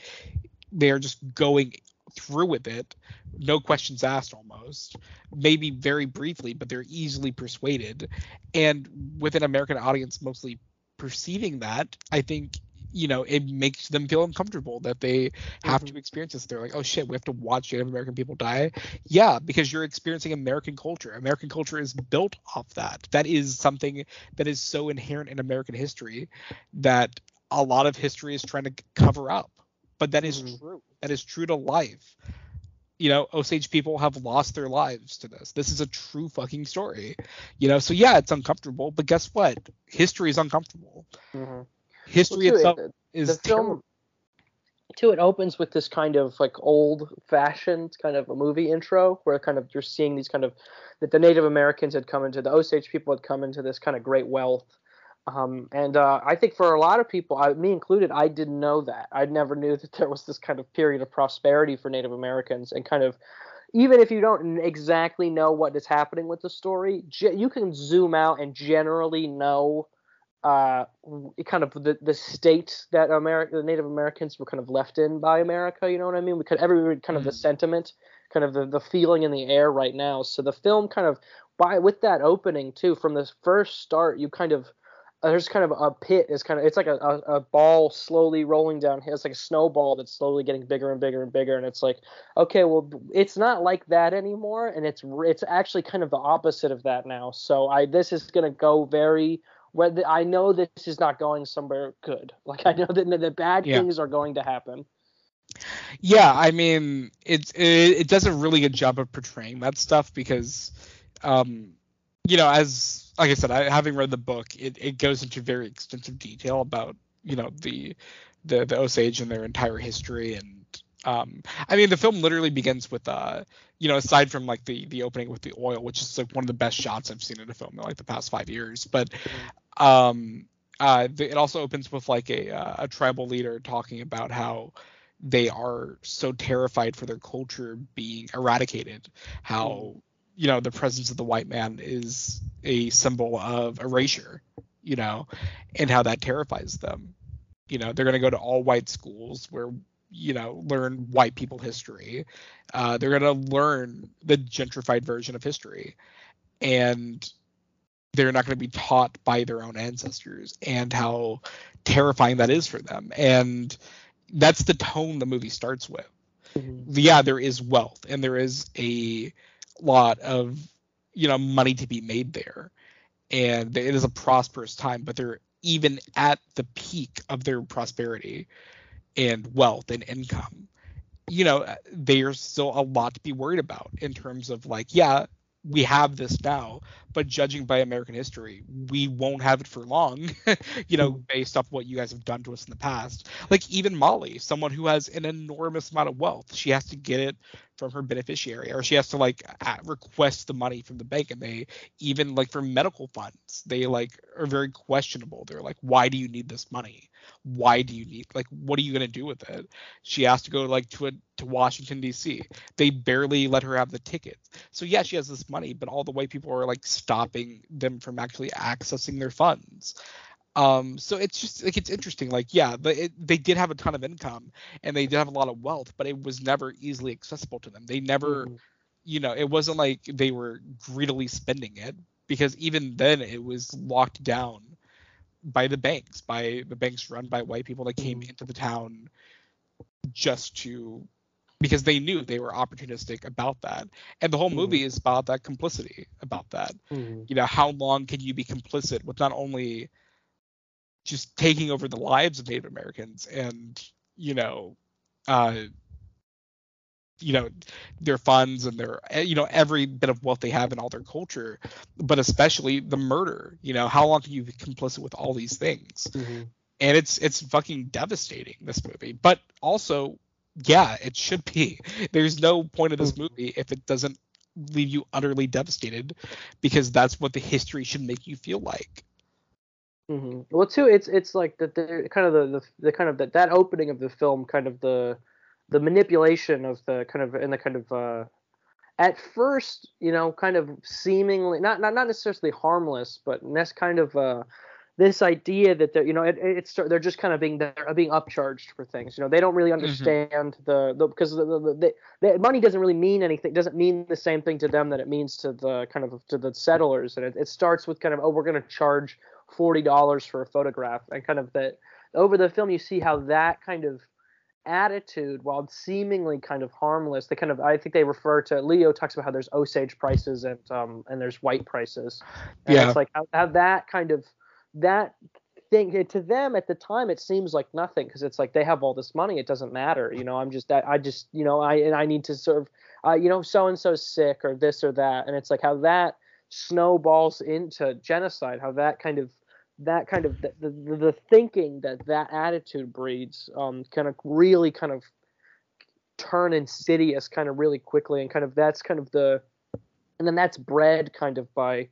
they are just going through with it, no questions asked almost, maybe very briefly, but they're easily persuaded. And with an American audience mostly perceiving that, I think you know it makes them feel uncomfortable that they have mm-hmm. to experience this. They're like oh shit we have to watch native american people die? Yeah because you're experiencing american culture. American culture is built off that. That is something that is so inherent in american history that a lot of history is trying to cover up. But that is mm-hmm. true. That is true to life. You know osage people have lost their lives to this. This is a true fucking story. You know so yeah it's uncomfortable but guess what? History is uncomfortable. Mm-hmm history well, itself it, is the film terrible. too it opens with this kind of like old fashioned kind of a movie intro where kind of you're seeing these kind of that the native americans had come into the osage people had come into this kind of great wealth um, and uh, I think for a lot of people, I, me included, I didn't know that. I never knew that there was this kind of period of prosperity for Native Americans, and kind of, even if you don't exactly know what is happening with the story, you can zoom out and generally know uh, kind of the, the state that America, the Native Americans were kind of left in by America. You know what I mean? We could every kind of the sentiment, kind of the, the feeling in the air right now. So the film kind of by with that opening too, from the first start, you kind of uh, there's kind of a pit is kind of it's like a, a, a, ball slowly rolling down it's like a snowball that's slowly getting bigger and bigger and bigger and it's like okay well it's not like that anymore and it's it's actually kind of the opposite of that now so i this is going to go very whether I know this is not going somewhere good. Like I know that the bad yeah. things are going to happen. Yeah, I mean, it's it, it does a really good job of portraying that stuff because, um, you know, as like I said, I, having read the book, it, it goes into very extensive detail about you know the the the Osage and their entire history and um, I mean, the film literally begins with, uh, you know, aside from like the the opening with the oil, which is like one of the best shots I've seen in a film in like the past five years. But um, uh, the, it also opens with like a uh, a tribal leader talking about how they are so terrified for their culture being eradicated, how mm. you know the presence of the white man is a symbol of erasure, you know, and how that terrifies them. You know, they're going to go to all white schools where you know learn white people history. Uh, they're going to learn the gentrified version of history. And they're not going to be taught by their own ancestors and how terrifying that is for them. And that's the tone the movie starts with. Mm-hmm. yeah there is wealth and there is a lot of you know money to be made there. And it is a prosperous time but they're even at the peak of their prosperity and wealth and income. You know there's still a lot to be worried about in terms of like yeah we have this now but judging by american history we won't have it for long you know hmm. based off what you guys have done to us in the past. Like even molly someone who has an enormous amount of wealth she has to get it from her beneficiary or she has to like request the money from the bank and they even like for medical funds they like are very questionable. They're like why do you need this money? Why do you need like what are you going to do with it? She has to go like to a, to washington dc they barely let her have the tickets. So yeah she has this money but all the white people are like stopping them from actually accessing their funds um so it's just like it's interesting like yeah they, it, they did have a ton of income and they did have a lot of wealth but it was never easily accessible to them they never mm-hmm. you know it wasn't like they were greedily spending it because even then it was locked down by the banks, by the banks run by white people that came mm-hmm. into the town just to because they knew they were opportunistic about that. And the whole mm-hmm. movie is about that complicity, about that. Mm-hmm. You know, how long can you be complicit with not only just taking over the lives of Native Americans and, you know, uh, you know their funds and their eh, you know every bit of wealth they have in all their culture but especially the murder you know how long can you be complicit with all these things mm-hmm. and it's it's fucking devastating this movie but also yeah it should be there's no point of this mm-hmm. movie if it doesn't leave you utterly devastated because that's what the history should make you feel like mm-hmm. well too it's it's like the, the kind of the, the, the kind of that that opening of the film kind of the the manipulation of the kind of in the kind of uh, at first, you know, kind of seemingly not not not necessarily harmless, but that's kind of uh, this idea that they're you know it, it's they're just kind of being they're being upcharged for things. You know, they don't really Mm-hmm. understand the, the because the, the, the, the money doesn't really mean anything. Doesn't mean the same thing to them that it means to the kind of to the settlers. And it, it starts with kind of oh we're going to charge forty dollars for a photograph and kind of that over the film you see how that kind of attitude while seemingly kind of harmless they kind of i think they refer to leo talks about how there's osage prices and um and there's white prices and Yeah. it's like how, how that kind of that thing to them at the time it seems like nothing because it's like they have all this money it doesn't matter you know i'm just i, I just you know i and i need to serve uh, you know so and so's sick or this or that and it's like how that snowballs into genocide how that kind of that kind of the, the, the thinking that that attitude breeds um kind of really kind of turn insidious kind of really quickly and kind of that's kind of the and then that's bred kind of by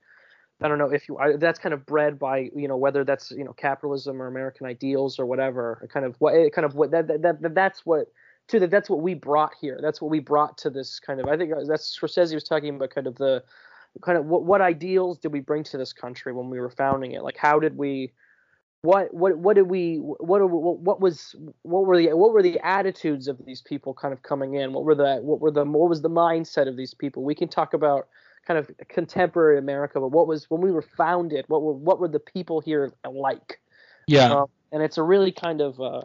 I don't know if you I, that's kind of bred by you know whether that's you know capitalism or American ideals or whatever kind of what kind of what that, that, that that's what to that that's what we brought here. That's what we brought to this kind of I think that's Scorsese was talking about kind of the kind of what what ideals did we bring to this country when we were founding it like how did we what what what did we what what, what was what were the what were the attitudes of these people kind of coming in what were the what were the what was the mindset of these people we can talk about kind of contemporary America, but what was when we were founded? What were what were the people here like? Yeah. Um, and it's a really kind of uh,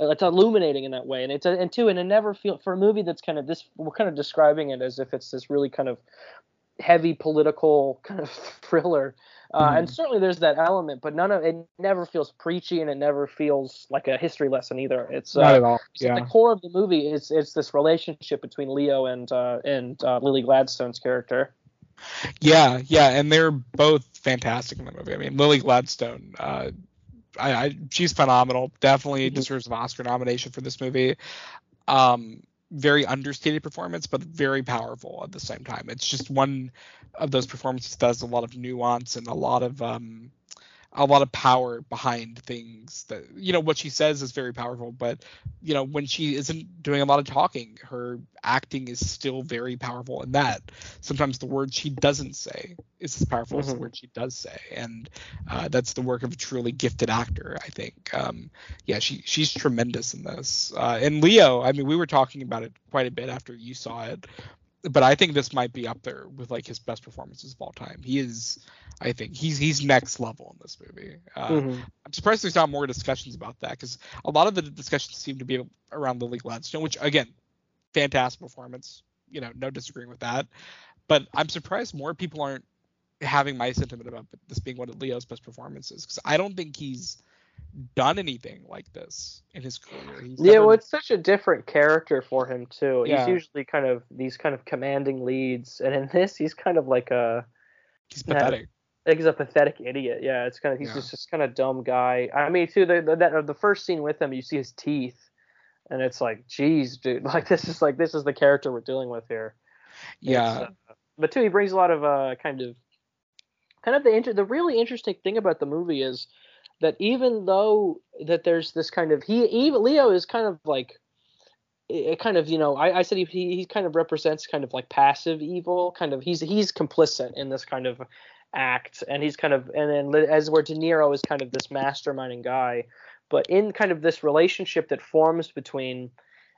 it's illuminating in that way, and it's a, and two, and it never feel for a movie that's kind of this. We're kind of describing it as if it's this really kind of heavy political kind of thriller, uh, and certainly there's that element, but none of it never feels preachy, and it never feels like a history lesson either. It's Not uh, at all. Yeah. the core of the movie is it's this relationship between Leo and uh, and uh, Lily Gladstone's character. Yeah, yeah, and they're both fantastic in the movie. I mean, Lily Gladstone, uh, I, I she's phenomenal. Definitely Mhm. deserves an Oscar nomination for this movie. Um, very understated performance, but very powerful at the same time. It's just one of those performances that has a lot of nuance and a lot of um, a lot of power behind things that you know what she says is very powerful but you know when she isn't doing a lot of talking her acting is still very powerful in that. Sometimes the words she doesn't say is as powerful as the Mhm. words she does say and uh, that's the work of a truly gifted actor i think. Um, yeah she she's tremendous in this. Uh, and leo i mean we were talking about it quite a bit after you saw it but I think this might be up there with like his best performances of all time. He is, I think he's he's next level in this movie. Uh, Mhm. I'm surprised there's not more discussions about that because a lot of the discussions seem to be around Lily Gladstone, which again, fantastic performance. You know, no disagreeing with that. But I'm surprised more people aren't having my sentiment about this being one of Leo's best performances because I don't think he's done anything like this in his career. He's Yeah, never- well, it's such a different character for him too. Yeah. He's usually kind of these kind of commanding leads, and in this, he's kind of like a he's pathetic. like he's a pathetic idiot. Yeah, it's kind of he's Yeah. just just kind of dumb guy. I mean, too, the the, that, the first scene with him, you see his teeth, and it's like, geez, dude, like this is like this is the character we're dealing with here. Yeah. uh, but too, he brings a lot of uh kind of kind of the inter- the really interesting thing about the movie is that even though that there's this kind of he even Leo is kind of like it kind of you know I, I said he, he he kind of represents kind of like passive evil kind of he's he's complicit in this kind of act and he's kind of and then as where De Niro is kind of this masterminding guy. But in kind of this relationship that forms between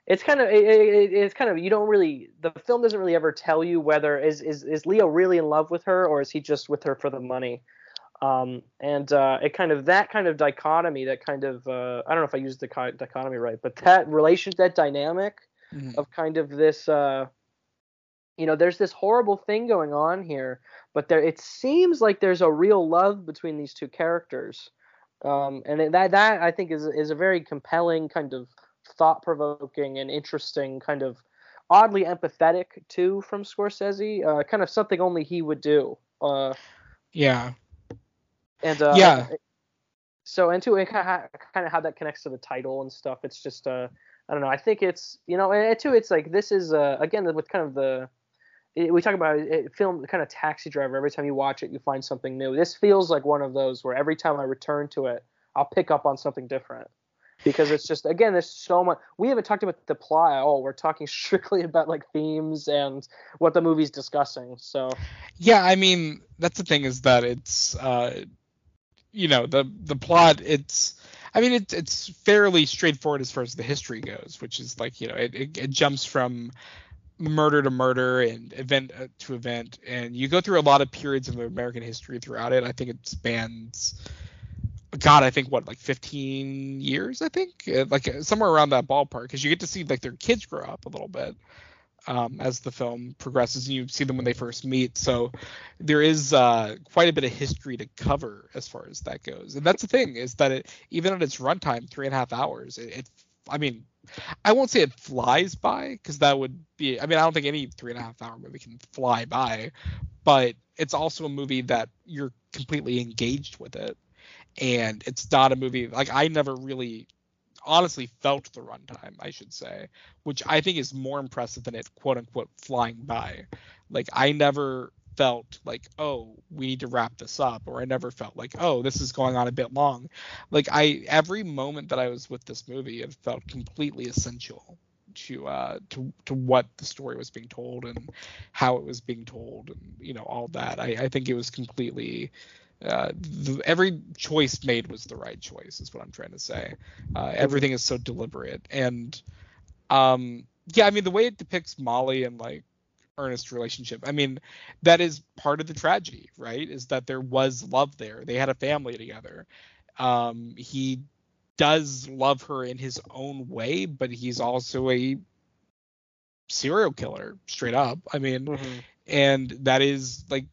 it's kind of it, it, it's kind of you don't really the film doesn't really ever tell you whether is is is Leo really in love with her or is he just with her for the money um, and uh, it kind of that kind of dichotomy that kind of uh, I don't know if I used the dichotomy right but that relation that dynamic Mhm. of kind of this uh, you know there's this horrible thing going on here but there it seems like there's a real love between these two characters um, and that that I think is is a very compelling kind of thought provoking and interesting kind of oddly empathetic too from Scorsese uh, kind of something only he would do uh, Yeah. And uh, Yeah. So and of kind of how that connects to the title and stuff. It's just uh I don't know. I think it's you know and too it's like this is uh again with kind of the it, we talk about it, film kind of taxi driver. Every time you watch it, you find something new. This feels like one of those where every time I return to it, I'll pick up on something different because it's just again there's so much. We haven't talked about the plot at all. We're talking strictly about like themes and what the movie's discussing. So Yeah, I mean that's the thing is that it's uh you know the the plot it's I mean it's it's fairly straightforward as far as the history goes, which is like you know it, it, it jumps from murder to murder and event uh, to event, and you go through a lot of periods of American history throughout it. I think it spans God, I think what like 15 years, I think, uh, like uh, somewhere around that ballpark, because you get to see like their kids grow up a little bit um, as the film progresses, and you see them when they first meet. So there is uh, quite a bit of history to cover as far as that goes, and that's the thing is that it even at its runtime, three and a half hours, it, it I mean, I won't say it flies by because that would be. I mean, I don't think any three and a half hour movie can fly by, but it's also a movie that you're completely engaged with it and it's not a movie like I never really honestly felt the runtime, I should say, which I think is more impressive than it quote unquote flying by. Like I never felt like, oh, we need to wrap this up, or I never felt like, oh, this is going on a bit long. Like I every moment that I was with this movie, it felt completely essential to uh to to what the story was being told and how it was being told and you know all that. I, I think it was completely uh, the, every choice made was the right choice is what i'm trying to say. Uh, everything is so deliberate. And um yeah i mean the way it depicts molly and like ernest relationship i mean that is part of the tragedy right? Is that there was love there. They had a family together. Um he does love her in his own way but he's also a serial killer straight up. I mean mm-hmm. and that is like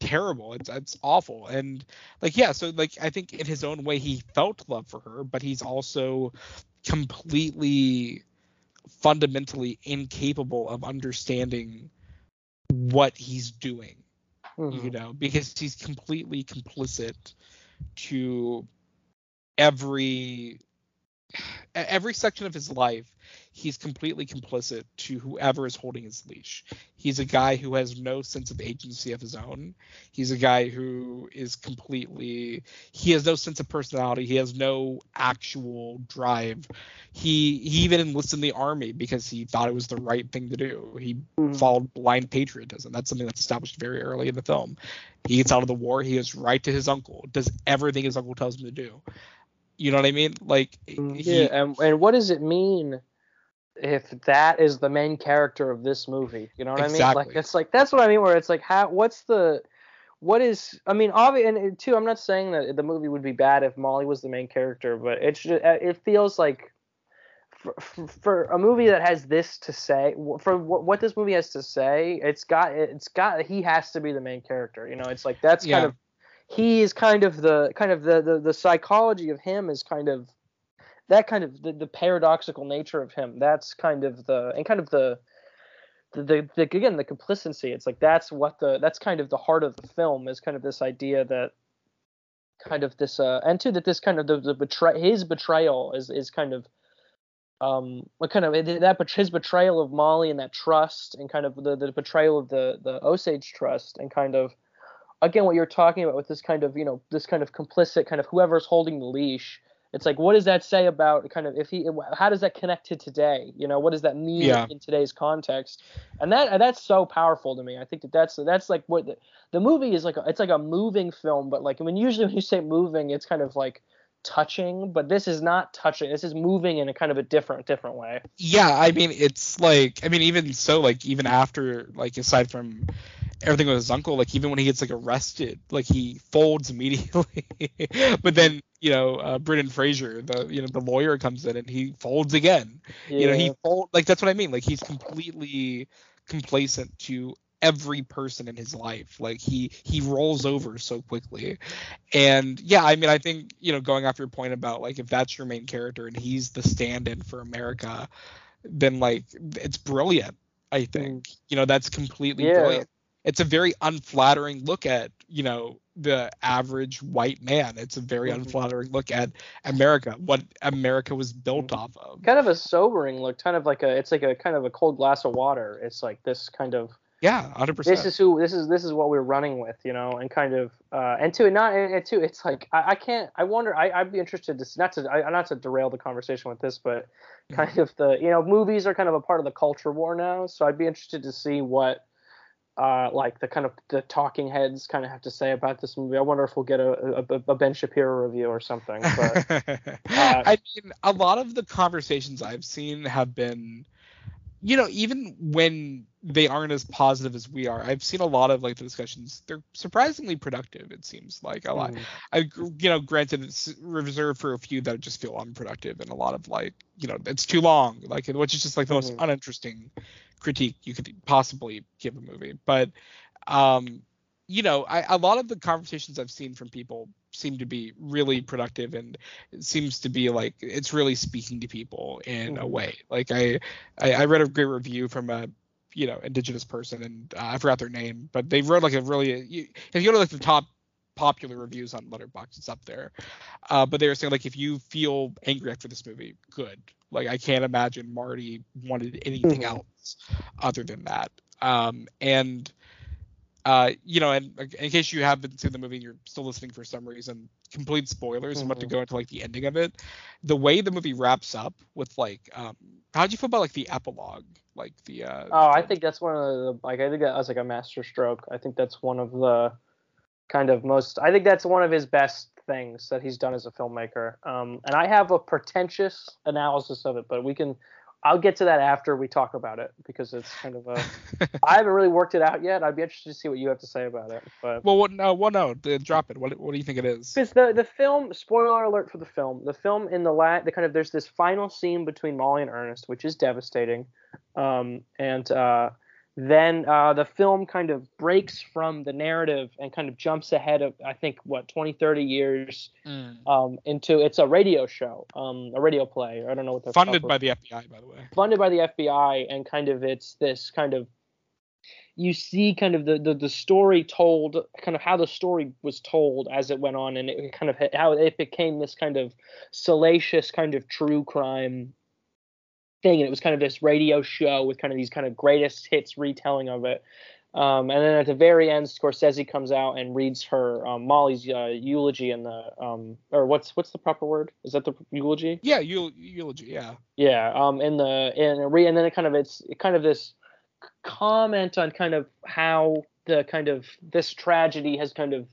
terrible. It's it's awful. And like yeah, so like I think in his own way he felt love for her, but he's also completely fundamentally incapable of understanding what he's doing. Mm-hmm. You know, because he's completely complicit to every every section of his life he's completely complicit to whoever is holding his leash. He's a guy who has no sense of agency of his own. He's a guy who is completely he has no sense of personality. He has no actual drive. He he even enlisted in the army because he thought it was the right thing to do. He mm-hmm. followed blind patriotism. That's something that's established very early in the film. He gets out of the war. He goes right to his uncle. Does everything his uncle tells him to do. You know what I mean? Like mm, yeah, he, and, and what does it mean if that is the main character of this movie. You know what exactly. I mean? Like it's like that's what I mean. Where it's like, how? What's the? What is? I mean, obviously, and too. I'm not saying that the movie would be bad if Molly was the main character, but it's just, uh, it feels like. For, for, a movie that has this to say, for what, what this movie has to say, it's got it's got he has to be the main character. You know, it's like that's yeah. kind of he is kind of the kind of the, the the psychology of him is kind of that kind of the, the paradoxical nature of him that's kind of the and kind of the the, the, the, again the complicity. It's like that's what the that's kind of the heart of the film is kind of this idea that kind of this uh and too that this kind of the, the betray his betrayal is is kind of um what kind of that his betrayal of Molly and that trust and kind of the the betrayal of the the Osage trust and kind of again what you're talking about with this kind of you know this kind of complicit kind of whoever's holding the leash it's like what does that say about kind of if he how does that connect to today? You know what does that mean yeah. in today's context? And that that's so powerful to me. I think that that's that's like what the, the movie is like a, it's like a moving film but like I mean usually when you say moving it's kind of like touching but this is not touching this is moving in a kind of a different different way yeah i mean it's like i mean even so like even after like aside from everything with his uncle. Like even when he gets like arrested, like he folds immediately. but then you know, uh, Brendan Fraser, the you know the lawyer comes in and he folds again. Yeah. You know, he fold like that's what I mean. Like he's completely complacent to every person in his life. Like he he rolls over so quickly. And yeah, I mean I think, you know, going off your point about like if that's your main character and he's the stand-in for America, then like it's brilliant. I think. Mm. You know, that's completely yeah. brilliant it's a very unflattering look at you know the average white man it's a very mm-hmm. unflattering look at america what america was built mm-hmm. off of kind of a sobering look kind of like a it's like a kind of a cold glass of water it's like this kind of yeah 100% this is who this is this is what we're running with you know and kind of uh and to not and to it's like I, I can't i wonder I, i'd be interested to not to I, not to derail the conversation with this but mm-hmm. kind of the you know movies are kind of a part of the culture war now so i'd be interested to see what uh, like the kind of the talking heads kind of have to say about this movie. I wonder if we'll get a, a, a Ben Shapiro review or something. But, uh, I mean, a lot of the conversations I've seen have been, you know, even when they aren't as positive as we are, I've seen a lot of like the discussions. They're surprisingly productive. It seems like a lot. Mhm. I, you know, granted, it's reserved for a few that just feel unproductive, and a lot of like, you know, it's too long, like, which is just like the most Mhm. uninteresting critique you could possibly give a movie. But, um, you know, I, a lot of the conversations I've seen from people seem to be really productive, and it seems to be like it's really speaking to people in a Mhm. way. Like I, I, I read a great review from a you know indigenous person and uh, I forgot their name, but they wrote like a really you, if you go to like the top popular reviews on Letterboxd, it's up there. Uh, but they were saying like if you feel angry after this movie, good. Like I can't imagine Marty wanted anything Mhm. else other than that. Um, and uh, you know, and in case you haven't seen the movie and you're still listening for some reason, complete spoilers. I'm about to Mhm. go into like the ending of it. The way the movie wraps up with like, um, how'd you feel about like the epilogue, like the? Uh, Oh, I think that's one of the like I think that was like a master stroke. I think that's one of the kind of most. I think that's one of his best things that he's done as a filmmaker. Um, and I have a pretentious analysis of it, but we can. I'll get to that after we talk about it because it's kind of a. I haven't really worked it out yet. I'd be interested to see what you have to say about it. But well, what? No, well, no. Drop it. What? What do you think it is? because the the film spoiler alert for the film the film in the la the kind of there's this final scene between molly and ernest which is devastating um, and uh, then uh, the film kind of breaks from the narrative and kind of jumps ahead of i think what 20 30 years um, into it's a radio show um, a radio play. I don't know what the Funded by the FBI, by the way. funded by the FBI, and kind of it's this kind of you see kind of the, the the story told, kind of how the story was told as it went on, and it kind of how it became this kind of salacious kind of true crime thing, and it was kind of this radio show with kind of these kind of greatest hits retelling of it. Um, and then at the very end, Scorsese comes out and reads her um, Molly's uh, eulogy in the um, or what's what's the proper word? Is that the eulogy? Yeah, eul- eulogy. Yeah. Yeah, um, in the in a re, and then it kind of it's kind of this comment on kind of how the kind of this tragedy has kind of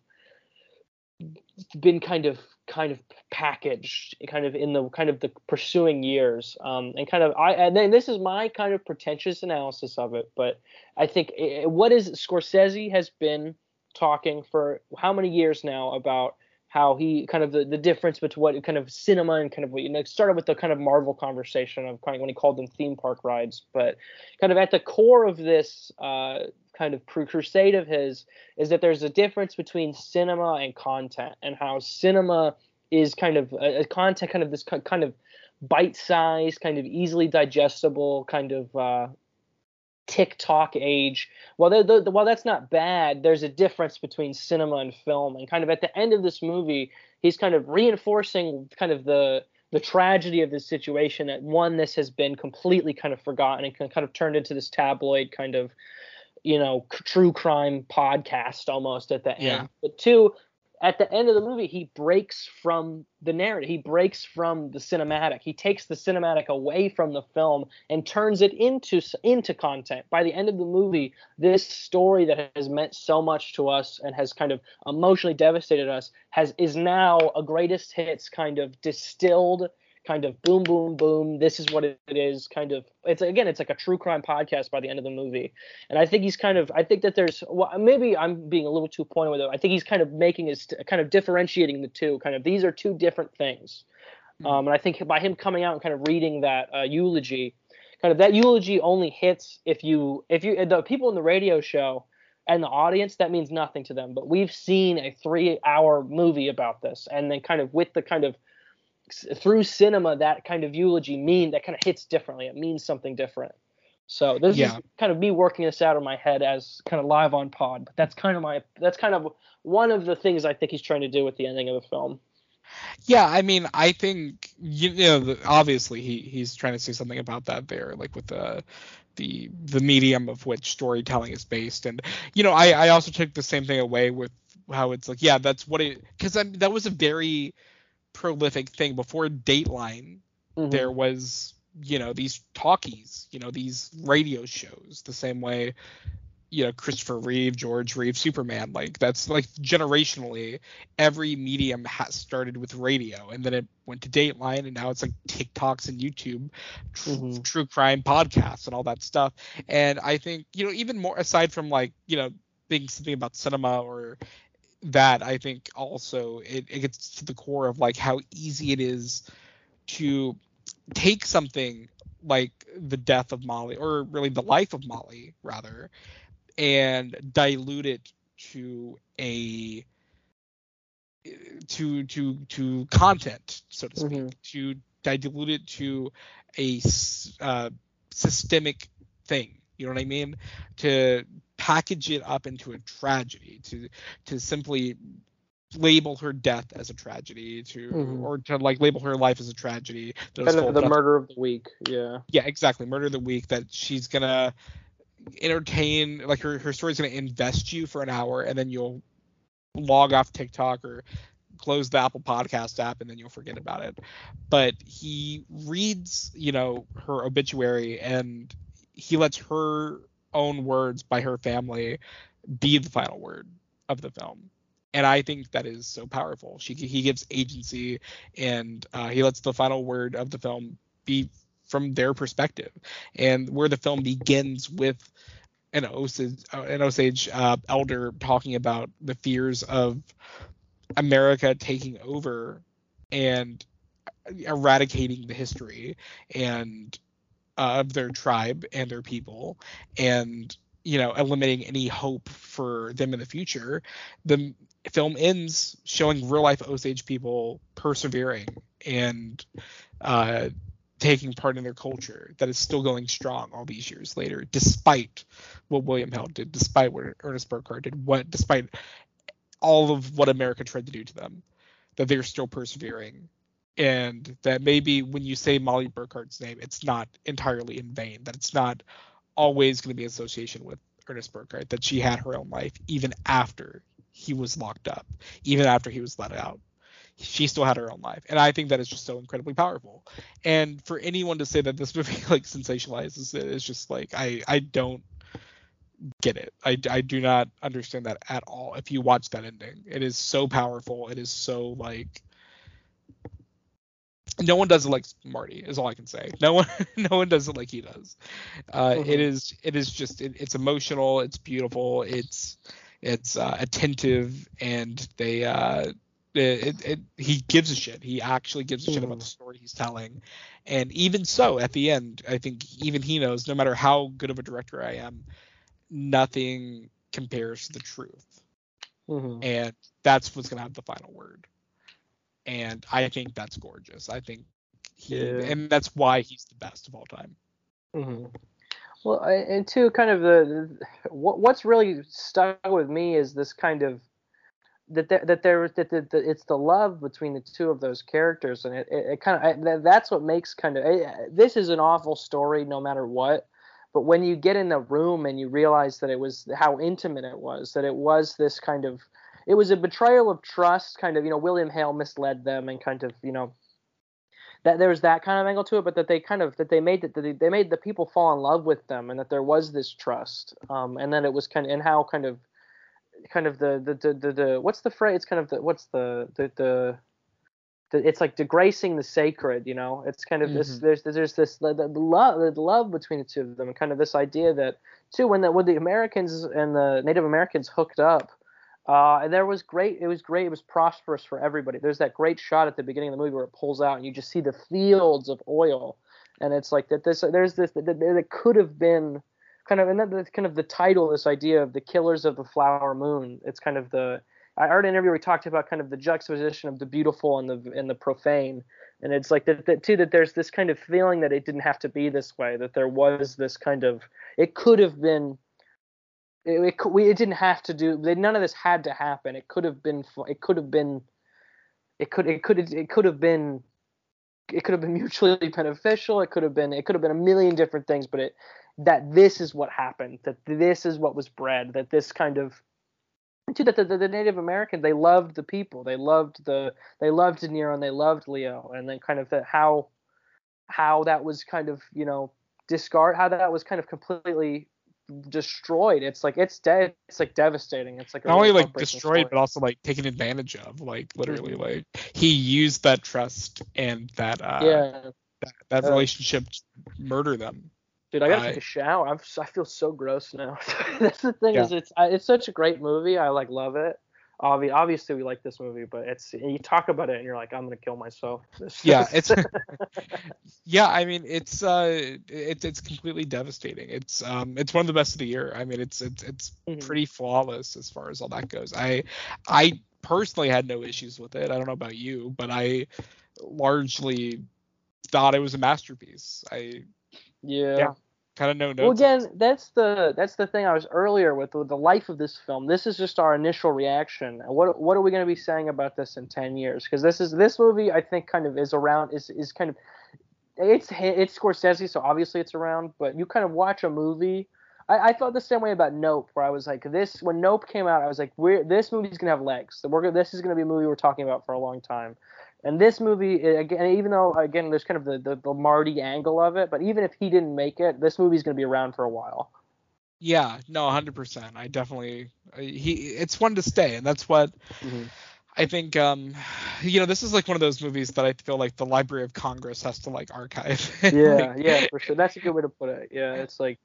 been kind of kind of packaged kind of in the kind of the pursuing years um and kind of i and then this is my kind of pretentious analysis of it but i think i what is scorsese has been talking for how many years now about how he kind of the, the difference between what kind of cinema and kind of what you know it started with the kind of Marvel conversation of kind of when he called them theme park rides, but kind of at the core of this uh, kind of crusade of his is that there's a difference between cinema and content and how cinema is kind of a, a content kind of this kind of bite-sized kind of easily digestible kind of uh, TikTok age. Well, the, the, while that's not bad, there's a difference between cinema and film. And kind of at the end of this movie, he's kind of reinforcing kind of the the tragedy of this situation. That one, this has been completely kind of forgotten and kind of turned into this tabloid kind of, you know, c- true crime podcast almost at the Yeah. end. But two, at the end of the movie, he breaks from the narrative. He breaks from the cinematic. He takes the cinematic away from the film and turns it into into content. By the end of the movie, this story that has meant so much to us and has kind of emotionally devastated us has is now a greatest hits kind of distilled kind of boom boom boom this is what it is kind of it's again it's like a true crime podcast by the end of the movie. And i think he's kind of i think that there's well, maybe i'm being a little too pointed with it. I think he's kind of making his kind of differentiating the two kind of these are two different things. Um, and i think by him coming out and kind of reading that uh, eulogy kind of that eulogy only hits if you if you the people in the radio show and the audience that means nothing to them. But we've seen a three hour movie about this. And then kind of with the kind of through cinema that kind of eulogy mean that kind of hits differently. It means something different. So this Yeah. is kind of me working this out in my head as kind of live on pod but that's kind of my that's kind of one of the things i think he's trying to do with the ending of the film. Yeah, I mean, I think you know, obviously he he's trying to say something about that there, like with the the the medium of which storytelling is based, and you know, I I also took the same thing away with how it's like, yeah, that's what it because I mean, that was a very prolific thing before Dateline. Mhm. There was you know these talkies, you know these radio shows, the same way you know Christopher Reeve, George Reeve, Superman. Like that's like generationally, every medium has started with radio, and then it went to Dateline, and now it's like TikToks and YouTube, tr- mm-hmm. true crime podcasts, and all that stuff. And I think you know even more aside from like you know being something about cinema or that, I think also it, it gets to the core of like how easy it is to take something like the death of Molly, or really the life of Molly, rather, and dilute it to a to to to content, so to speak, mm-hmm. to dilute it to a uh, systemic thing. You know what I mean? To package it up into a tragedy, to to simply label her death as a tragedy to mm-hmm. or to like label her life as a tragedy kind of the murder of the week yeah yeah exactly murder of the week that she's gonna entertain like her, her story's going to invest you for an hour and then you'll log off TikTok or close the Apple Podcast app and then you'll forget about it. But he reads, you know, her obituary and he lets her own words by her family be the final word of the film. And I think that is so powerful. She he gives agency and uh, he lets the final word of the film be from their perspective, and where the film begins with an Osage, uh, an Osage uh, elder talking about the fears of America taking over and eradicating the history and of their tribe and their people and you know eliminating any hope for them in the future the film ends showing real life osage people persevering and uh, taking part in their culture that is still going strong all these years later, despite what William Hale did, despite what Ernest Burkhart did, what despite all of what America tried to do to them, that they're still persevering. And that maybe when you say Molly Burkhart's name, it's not entirely in vain, that it's not always going to be association with Ernest Burkhart, that she had her own life even after he was locked up, even after he was let out. She still had her own life and i think that is just so incredibly powerful. And for anyone to say that this movie like sensationalizes it is just like i i don't get it. I, I do not understand that at all if you watch that ending. It is so powerful. It is so like no one does it like Marty is all I can say. No one, no one does it like he does. Uh, mm-hmm. it is, it is just, it, it's emotional, it's beautiful, it's, it's uh, attentive, and they, uh, it, it, he gives a shit. He actually gives a shit about the story he's telling. And even so, at the end, I think even he knows, no matter how good of a director I am, nothing compares to the truth. Mm-hmm. And that's what's going to have the final word. And I think that's gorgeous. I think he, yeah. and that's why he's the best of all time. Mm-hmm. Well, and two, kind of the what, what's really stuck with me is this kind of that there, that there that the, the, it's the love between the two of those characters and it, it, it kind of that, that's what makes kind of it, this is an awful story no matter what but when you get in the room and you realize that it was how intimate it was that it was this kind of it was a betrayal of trust kind of you know william hale misled them and kind of you know that there was that kind of angle to it but that they kind of that they made that they, they made the people fall in love with them and that there was this trust um, and then it was kind of and how kind of kind of the the, the the the, what's the phrase? It's kind of the what's the the the, it's like degracing the sacred. You know, it's kind of mm-hmm. this. There's there's this the, the love the love between the two of them, and kind of this idea that too when the when the Americans and the Native Americans hooked up. Uh, and there was great. It was great. It was prosperous for everybody. There's that great shot at the beginning of the movie where it pulls out, and you just see the fields of oil, and it's like that. This there's this that, that could have been kind of and that's kind of the title this idea of the killers of the flower moon it's kind of the i heard an interview we talked about kind of the juxtaposition of the beautiful and the and the profane and it's like that, that too that there's this kind of feeling that it didn't have to be this way that there was this kind of it could have been it, it, it didn't have to do none of this had to happen. It could have been it could have been it could it could it could have been it could have been mutually beneficial. It could have been it could have been a million different things but it that this is what happened, that this is what was bred, that this kind of too that the, the, Native Americans they loved the people, they loved the they loved De Niro and they loved Leo, and then kind of that how how that was kind of you know discard how that was kind of completely destroyed. It's like it's dead. It's like devastating. It's like not only like destroyed, story. but also like taken advantage of. Like literally, mm-hmm. like he used that trust and that uh, yeah that, that uh, relationship murder them. Dude, I gotta take a shower. I'm I feel so gross now. That's the thing yeah. is it's it's such a great movie. I like love it. Obvi- obviously we like this movie, but it's you talk about it and you're like, I'm gonna kill myself. yeah, it's yeah. I mean, it's uh, it's it's completely devastating. It's um, it's one of the best of the year. I mean, it's it's it's mm-hmm. pretty flawless as far as all that goes. I I personally had no issues with it. I don't know about you, but I largely thought it was a masterpiece. I yeah. yeah kind of no notes. Well, again, that's the that's the thing I was earlier with, with the life of this film. This is just our initial reaction. What what are we going to be saying about this in ten years? Because this is this movie I think kind of is around is is kind of it's it's Scorsese, so obviously it's around. But you kind of watch a movie. I, I felt the same way about Nope, where I was like, this when Nope came out, I was like, we're this movie's gonna have legs. So we're this is gonna be a movie we're talking about for a long time. And this movie, again, even though again there's kind of the, the, the Marty angle of it, but even if he didn't make it, this movie's going to be around for a while. Yeah, no, 100%. I definitely he it's one to stay, and that's what mm-hmm. I think. Um, you know, this is like one of those movies that I feel like the Library of Congress has to like archive. yeah, like, yeah, for sure. That's a good way to put it. Yeah, it's like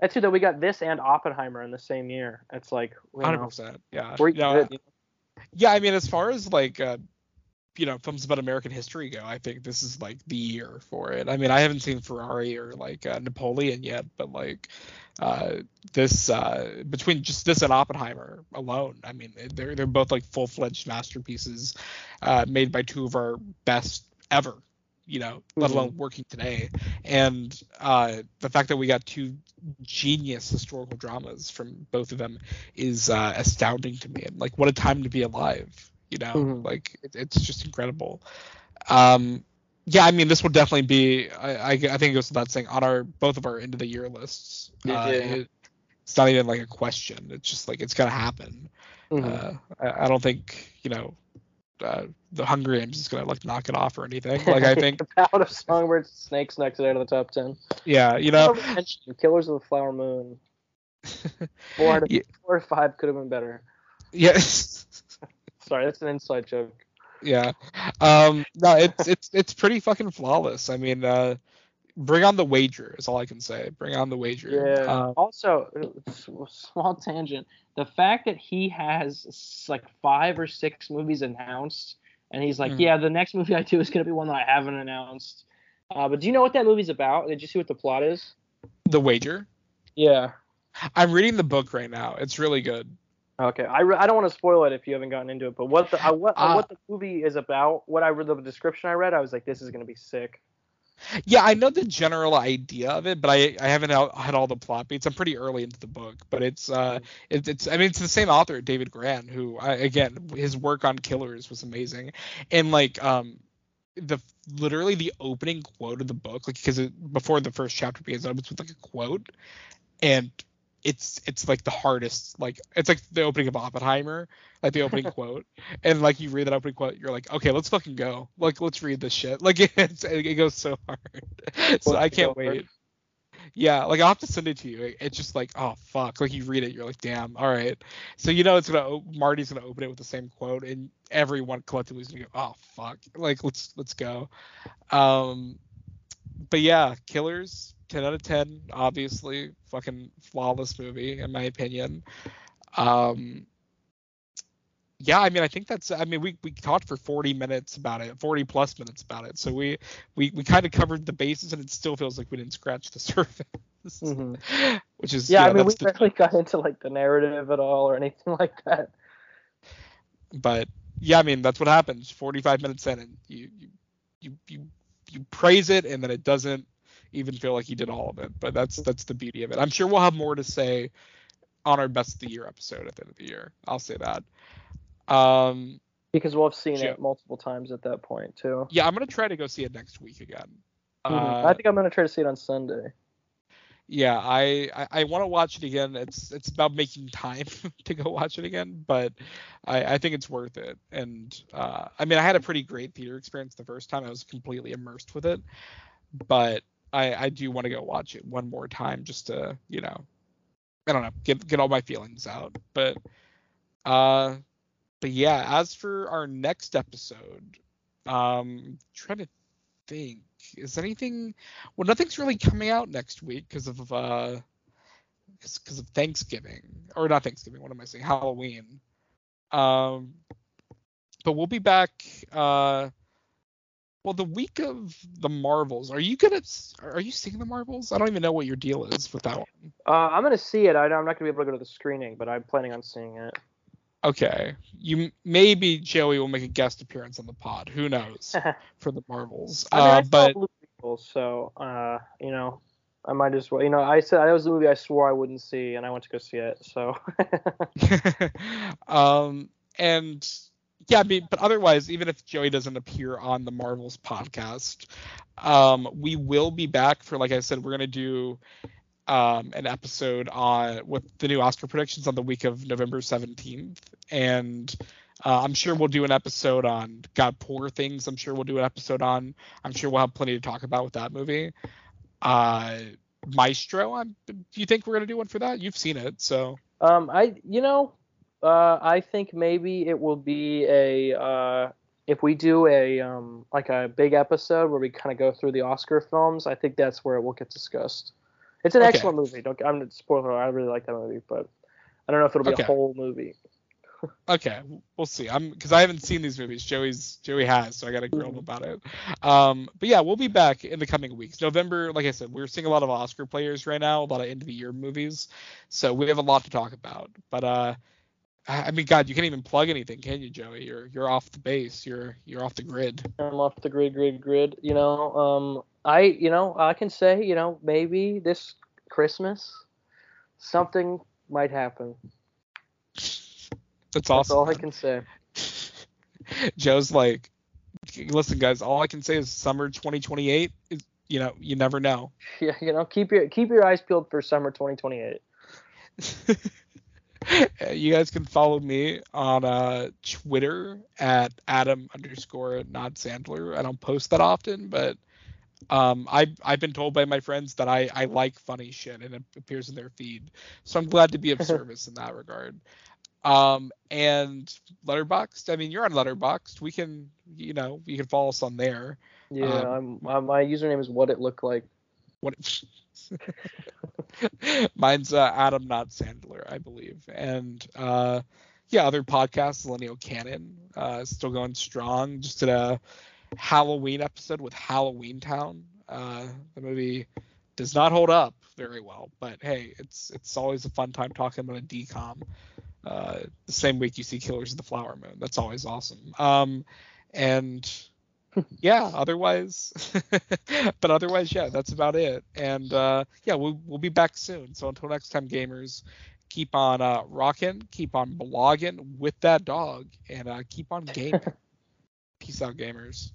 that's true that we got this and Oppenheimer in the same year. It's like hundred percent. Yeah. Know, yeah, I mean, as far as like uh, you know films about American history go, I think this is like the year for it. I mean, I haven't seen Ferrari or like uh, Napoleon yet, but like uh, this uh, between just this and Oppenheimer alone, I mean, they're they're both like full fledged masterpieces uh, made by two of our best ever. You know, let mm-hmm. alone working today, and uh, the fact that we got two genius historical dramas from both of them is uh, astounding to me. And like, what a time to be alive you know mm-hmm. like it, it's just incredible um yeah i mean this will definitely be i i, I think it goes without saying on our both of our end of the year lists uh, it, it's not even like a question it's just like it's gonna happen mm-hmm. uh, I, I, don't think you know uh, the Hunger Games is gonna like knock it off or anything. Like I think The out of Songbird Snakes next out of the top ten. Yeah, you know, Killers of the Flower Moon. Four, yeah. four or five could have been better. Yes. Sorry, that's an inside joke. Yeah. Um, no, it's it's it's pretty fucking flawless. I mean, uh, bring on the wager is all I can say. Bring on the wager. Yeah. Um, also, small tangent. The fact that he has like five or six movies announced, and he's like, mm-hmm. yeah, the next movie I do is gonna be one that I haven't announced. Uh, but do you know what that movie's about? Did you see what the plot is? The wager. Yeah. I'm reading the book right now. It's really good. Okay, I, re- I don't want to spoil it if you haven't gotten into it, but what the uh, what uh, what the movie is about, what I read the description I read, I was like, this is gonna be sick. Yeah, I know the general idea of it, but I, I haven't had all the plot beats. I'm pretty early into the book, but it's uh it, it's I mean it's the same author David Grann who I, again his work on Killers was amazing, and like um the literally the opening quote of the book like because before the first chapter begins it's with like a quote and it's it's like the hardest like it's like the opening of Oppenheimer, like the opening quote, and like you read that opening quote, you're like, okay, let's fucking go, like let's read this shit, like it's, it goes so hard, so I can't wait. Yeah, like I'll have to send it to you. It's just like, oh fuck, like you read it, you're like, damn, all right. So you know it's gonna Marty's gonna open it with the same quote, and everyone collectively is gonna go, oh fuck, like let's let's go. Um, but yeah, Killers 10 out of 10 obviously fucking flawless movie in my opinion. Um yeah i mean i think that's i mean we, we talked for 40 minutes about it 40 plus minutes about it. So we we, we kind of covered the bases and it still feels like we didn't scratch the surface. Mm-hmm. which is yeah, yeah i mean we barely got into like the narrative at all or anything like that. But yeah i mean that's what happens. 45 minutes in and you you you you, you praise it and then it doesn't even feel like he did all of it. But that's that's the beauty of it. I'm sure we'll have more to say on our best of the year episode at the end of the year. I'll say that. Um, because we'll have seen it multiple times at that point too. Yeah, I'm gonna try to go see it next week again. Mm-hmm. Uh, I think I'm gonna try to see it on Sunday. Yeah, I I, I want to watch it again. It's it's about making time to go watch it again, but I, I think it's worth it. And uh, I mean, I had a pretty great theater experience the first time. I was completely immersed with it, but I I do want to go watch it one more time just to you know I don't know, get get all my feelings out. But uh but yeah, as for our next episode, um trying to think, is anything well nothing's really coming out next week because of uh because of Thanksgiving or not Thanksgiving, what am I saying? Halloween. Um but we'll be back uh well, the week of the Marvels, are you gonna are you seeing the Marvels? I don't even know what your deal is with that one. Uh, I'm gonna see it. I, I'm not gonna be able to go to the screening, but I'm planning on seeing it. Okay, you maybe Joey will make a guest appearance on the pod. Who knows for the Marvels? I mean, uh, I but Blue Beetle, so uh, you know, I might as well. You know, I said that was the movie I swore I wouldn't see, and I went to go see it. So. um, and yeah, I mean, but otherwise, even if Joey doesn't appear on the Marvels podcast, um, we will be back for, like I said, we're gonna do um, an episode on with the new Oscar predictions on the week of November 17th, and uh, I'm sure we'll do an episode on God Poor Things. I'm sure we'll do an episode on. I'm sure we'll have plenty to talk about with that movie. Uh, Maestro, I'm, do you think we're gonna do one for that? You've seen it, so. Um, I, you know, uh, I think maybe it will be a uh, if we do a um, like a big episode where we kind of go through the Oscar films. I think that's where it will get discussed. It's an Okay. excellent movie. Don't I'm not spoiler. I really like that movie, but I don't know if it'll be Okay. a whole movie. Okay, we'll see. I'm because I haven't seen these movies. Joey's Joey has, so I gotta grill him Mhm. about it. Um, but yeah, we'll be back in the coming weeks. November, like I said, we're seeing a lot of Oscar players right now, a lot of end of the year movies, so we have a lot to talk about. But uh, I mean, God, you can't even plug anything, can you, Joey? You're you're off the base. You're you're off the grid. I'm off the grid, grid, grid. You know, um, I, you know, I can say, you know, maybe this Christmas something might happen. That's That's awesome. all I can say. Joe's like, listen, guys, all I can say is summer 2028 is, you know, you never know. Yeah, you know, keep your keep your eyes peeled for summer 2028. You guys can follow me on uh, Twitter at Adam underscore not Sandler. I don't post that often, but um, I I've been told by my friends that I I like funny shit and it appears in their feed, so I'm glad to be of service in that regard. Um, and Letterboxd. I mean, you're on Letterboxd. We can, you know, you can follow us on there. Yeah, Um, I'm, uh, my username is what it looked like. What? Mine's uh, Adam, not Sandler, I believe. And uh, yeah, other podcasts, Millennial Canon, uh, still going strong. Just did a Halloween episode with Halloweentown. Uh, the movie does not hold up very well, but hey, it's it's always a fun time talking about a DCOM. Uh, the same week you see Killers of the Flower Moon. That's always awesome. Um, and yeah, otherwise, but otherwise, yeah, that's about it. And uh, yeah, we'll we'll be back soon. So until next time, gamers, keep on uh, rocking, keep on blogging with that dog, and uh, keep on gaming. Peace out, gamers.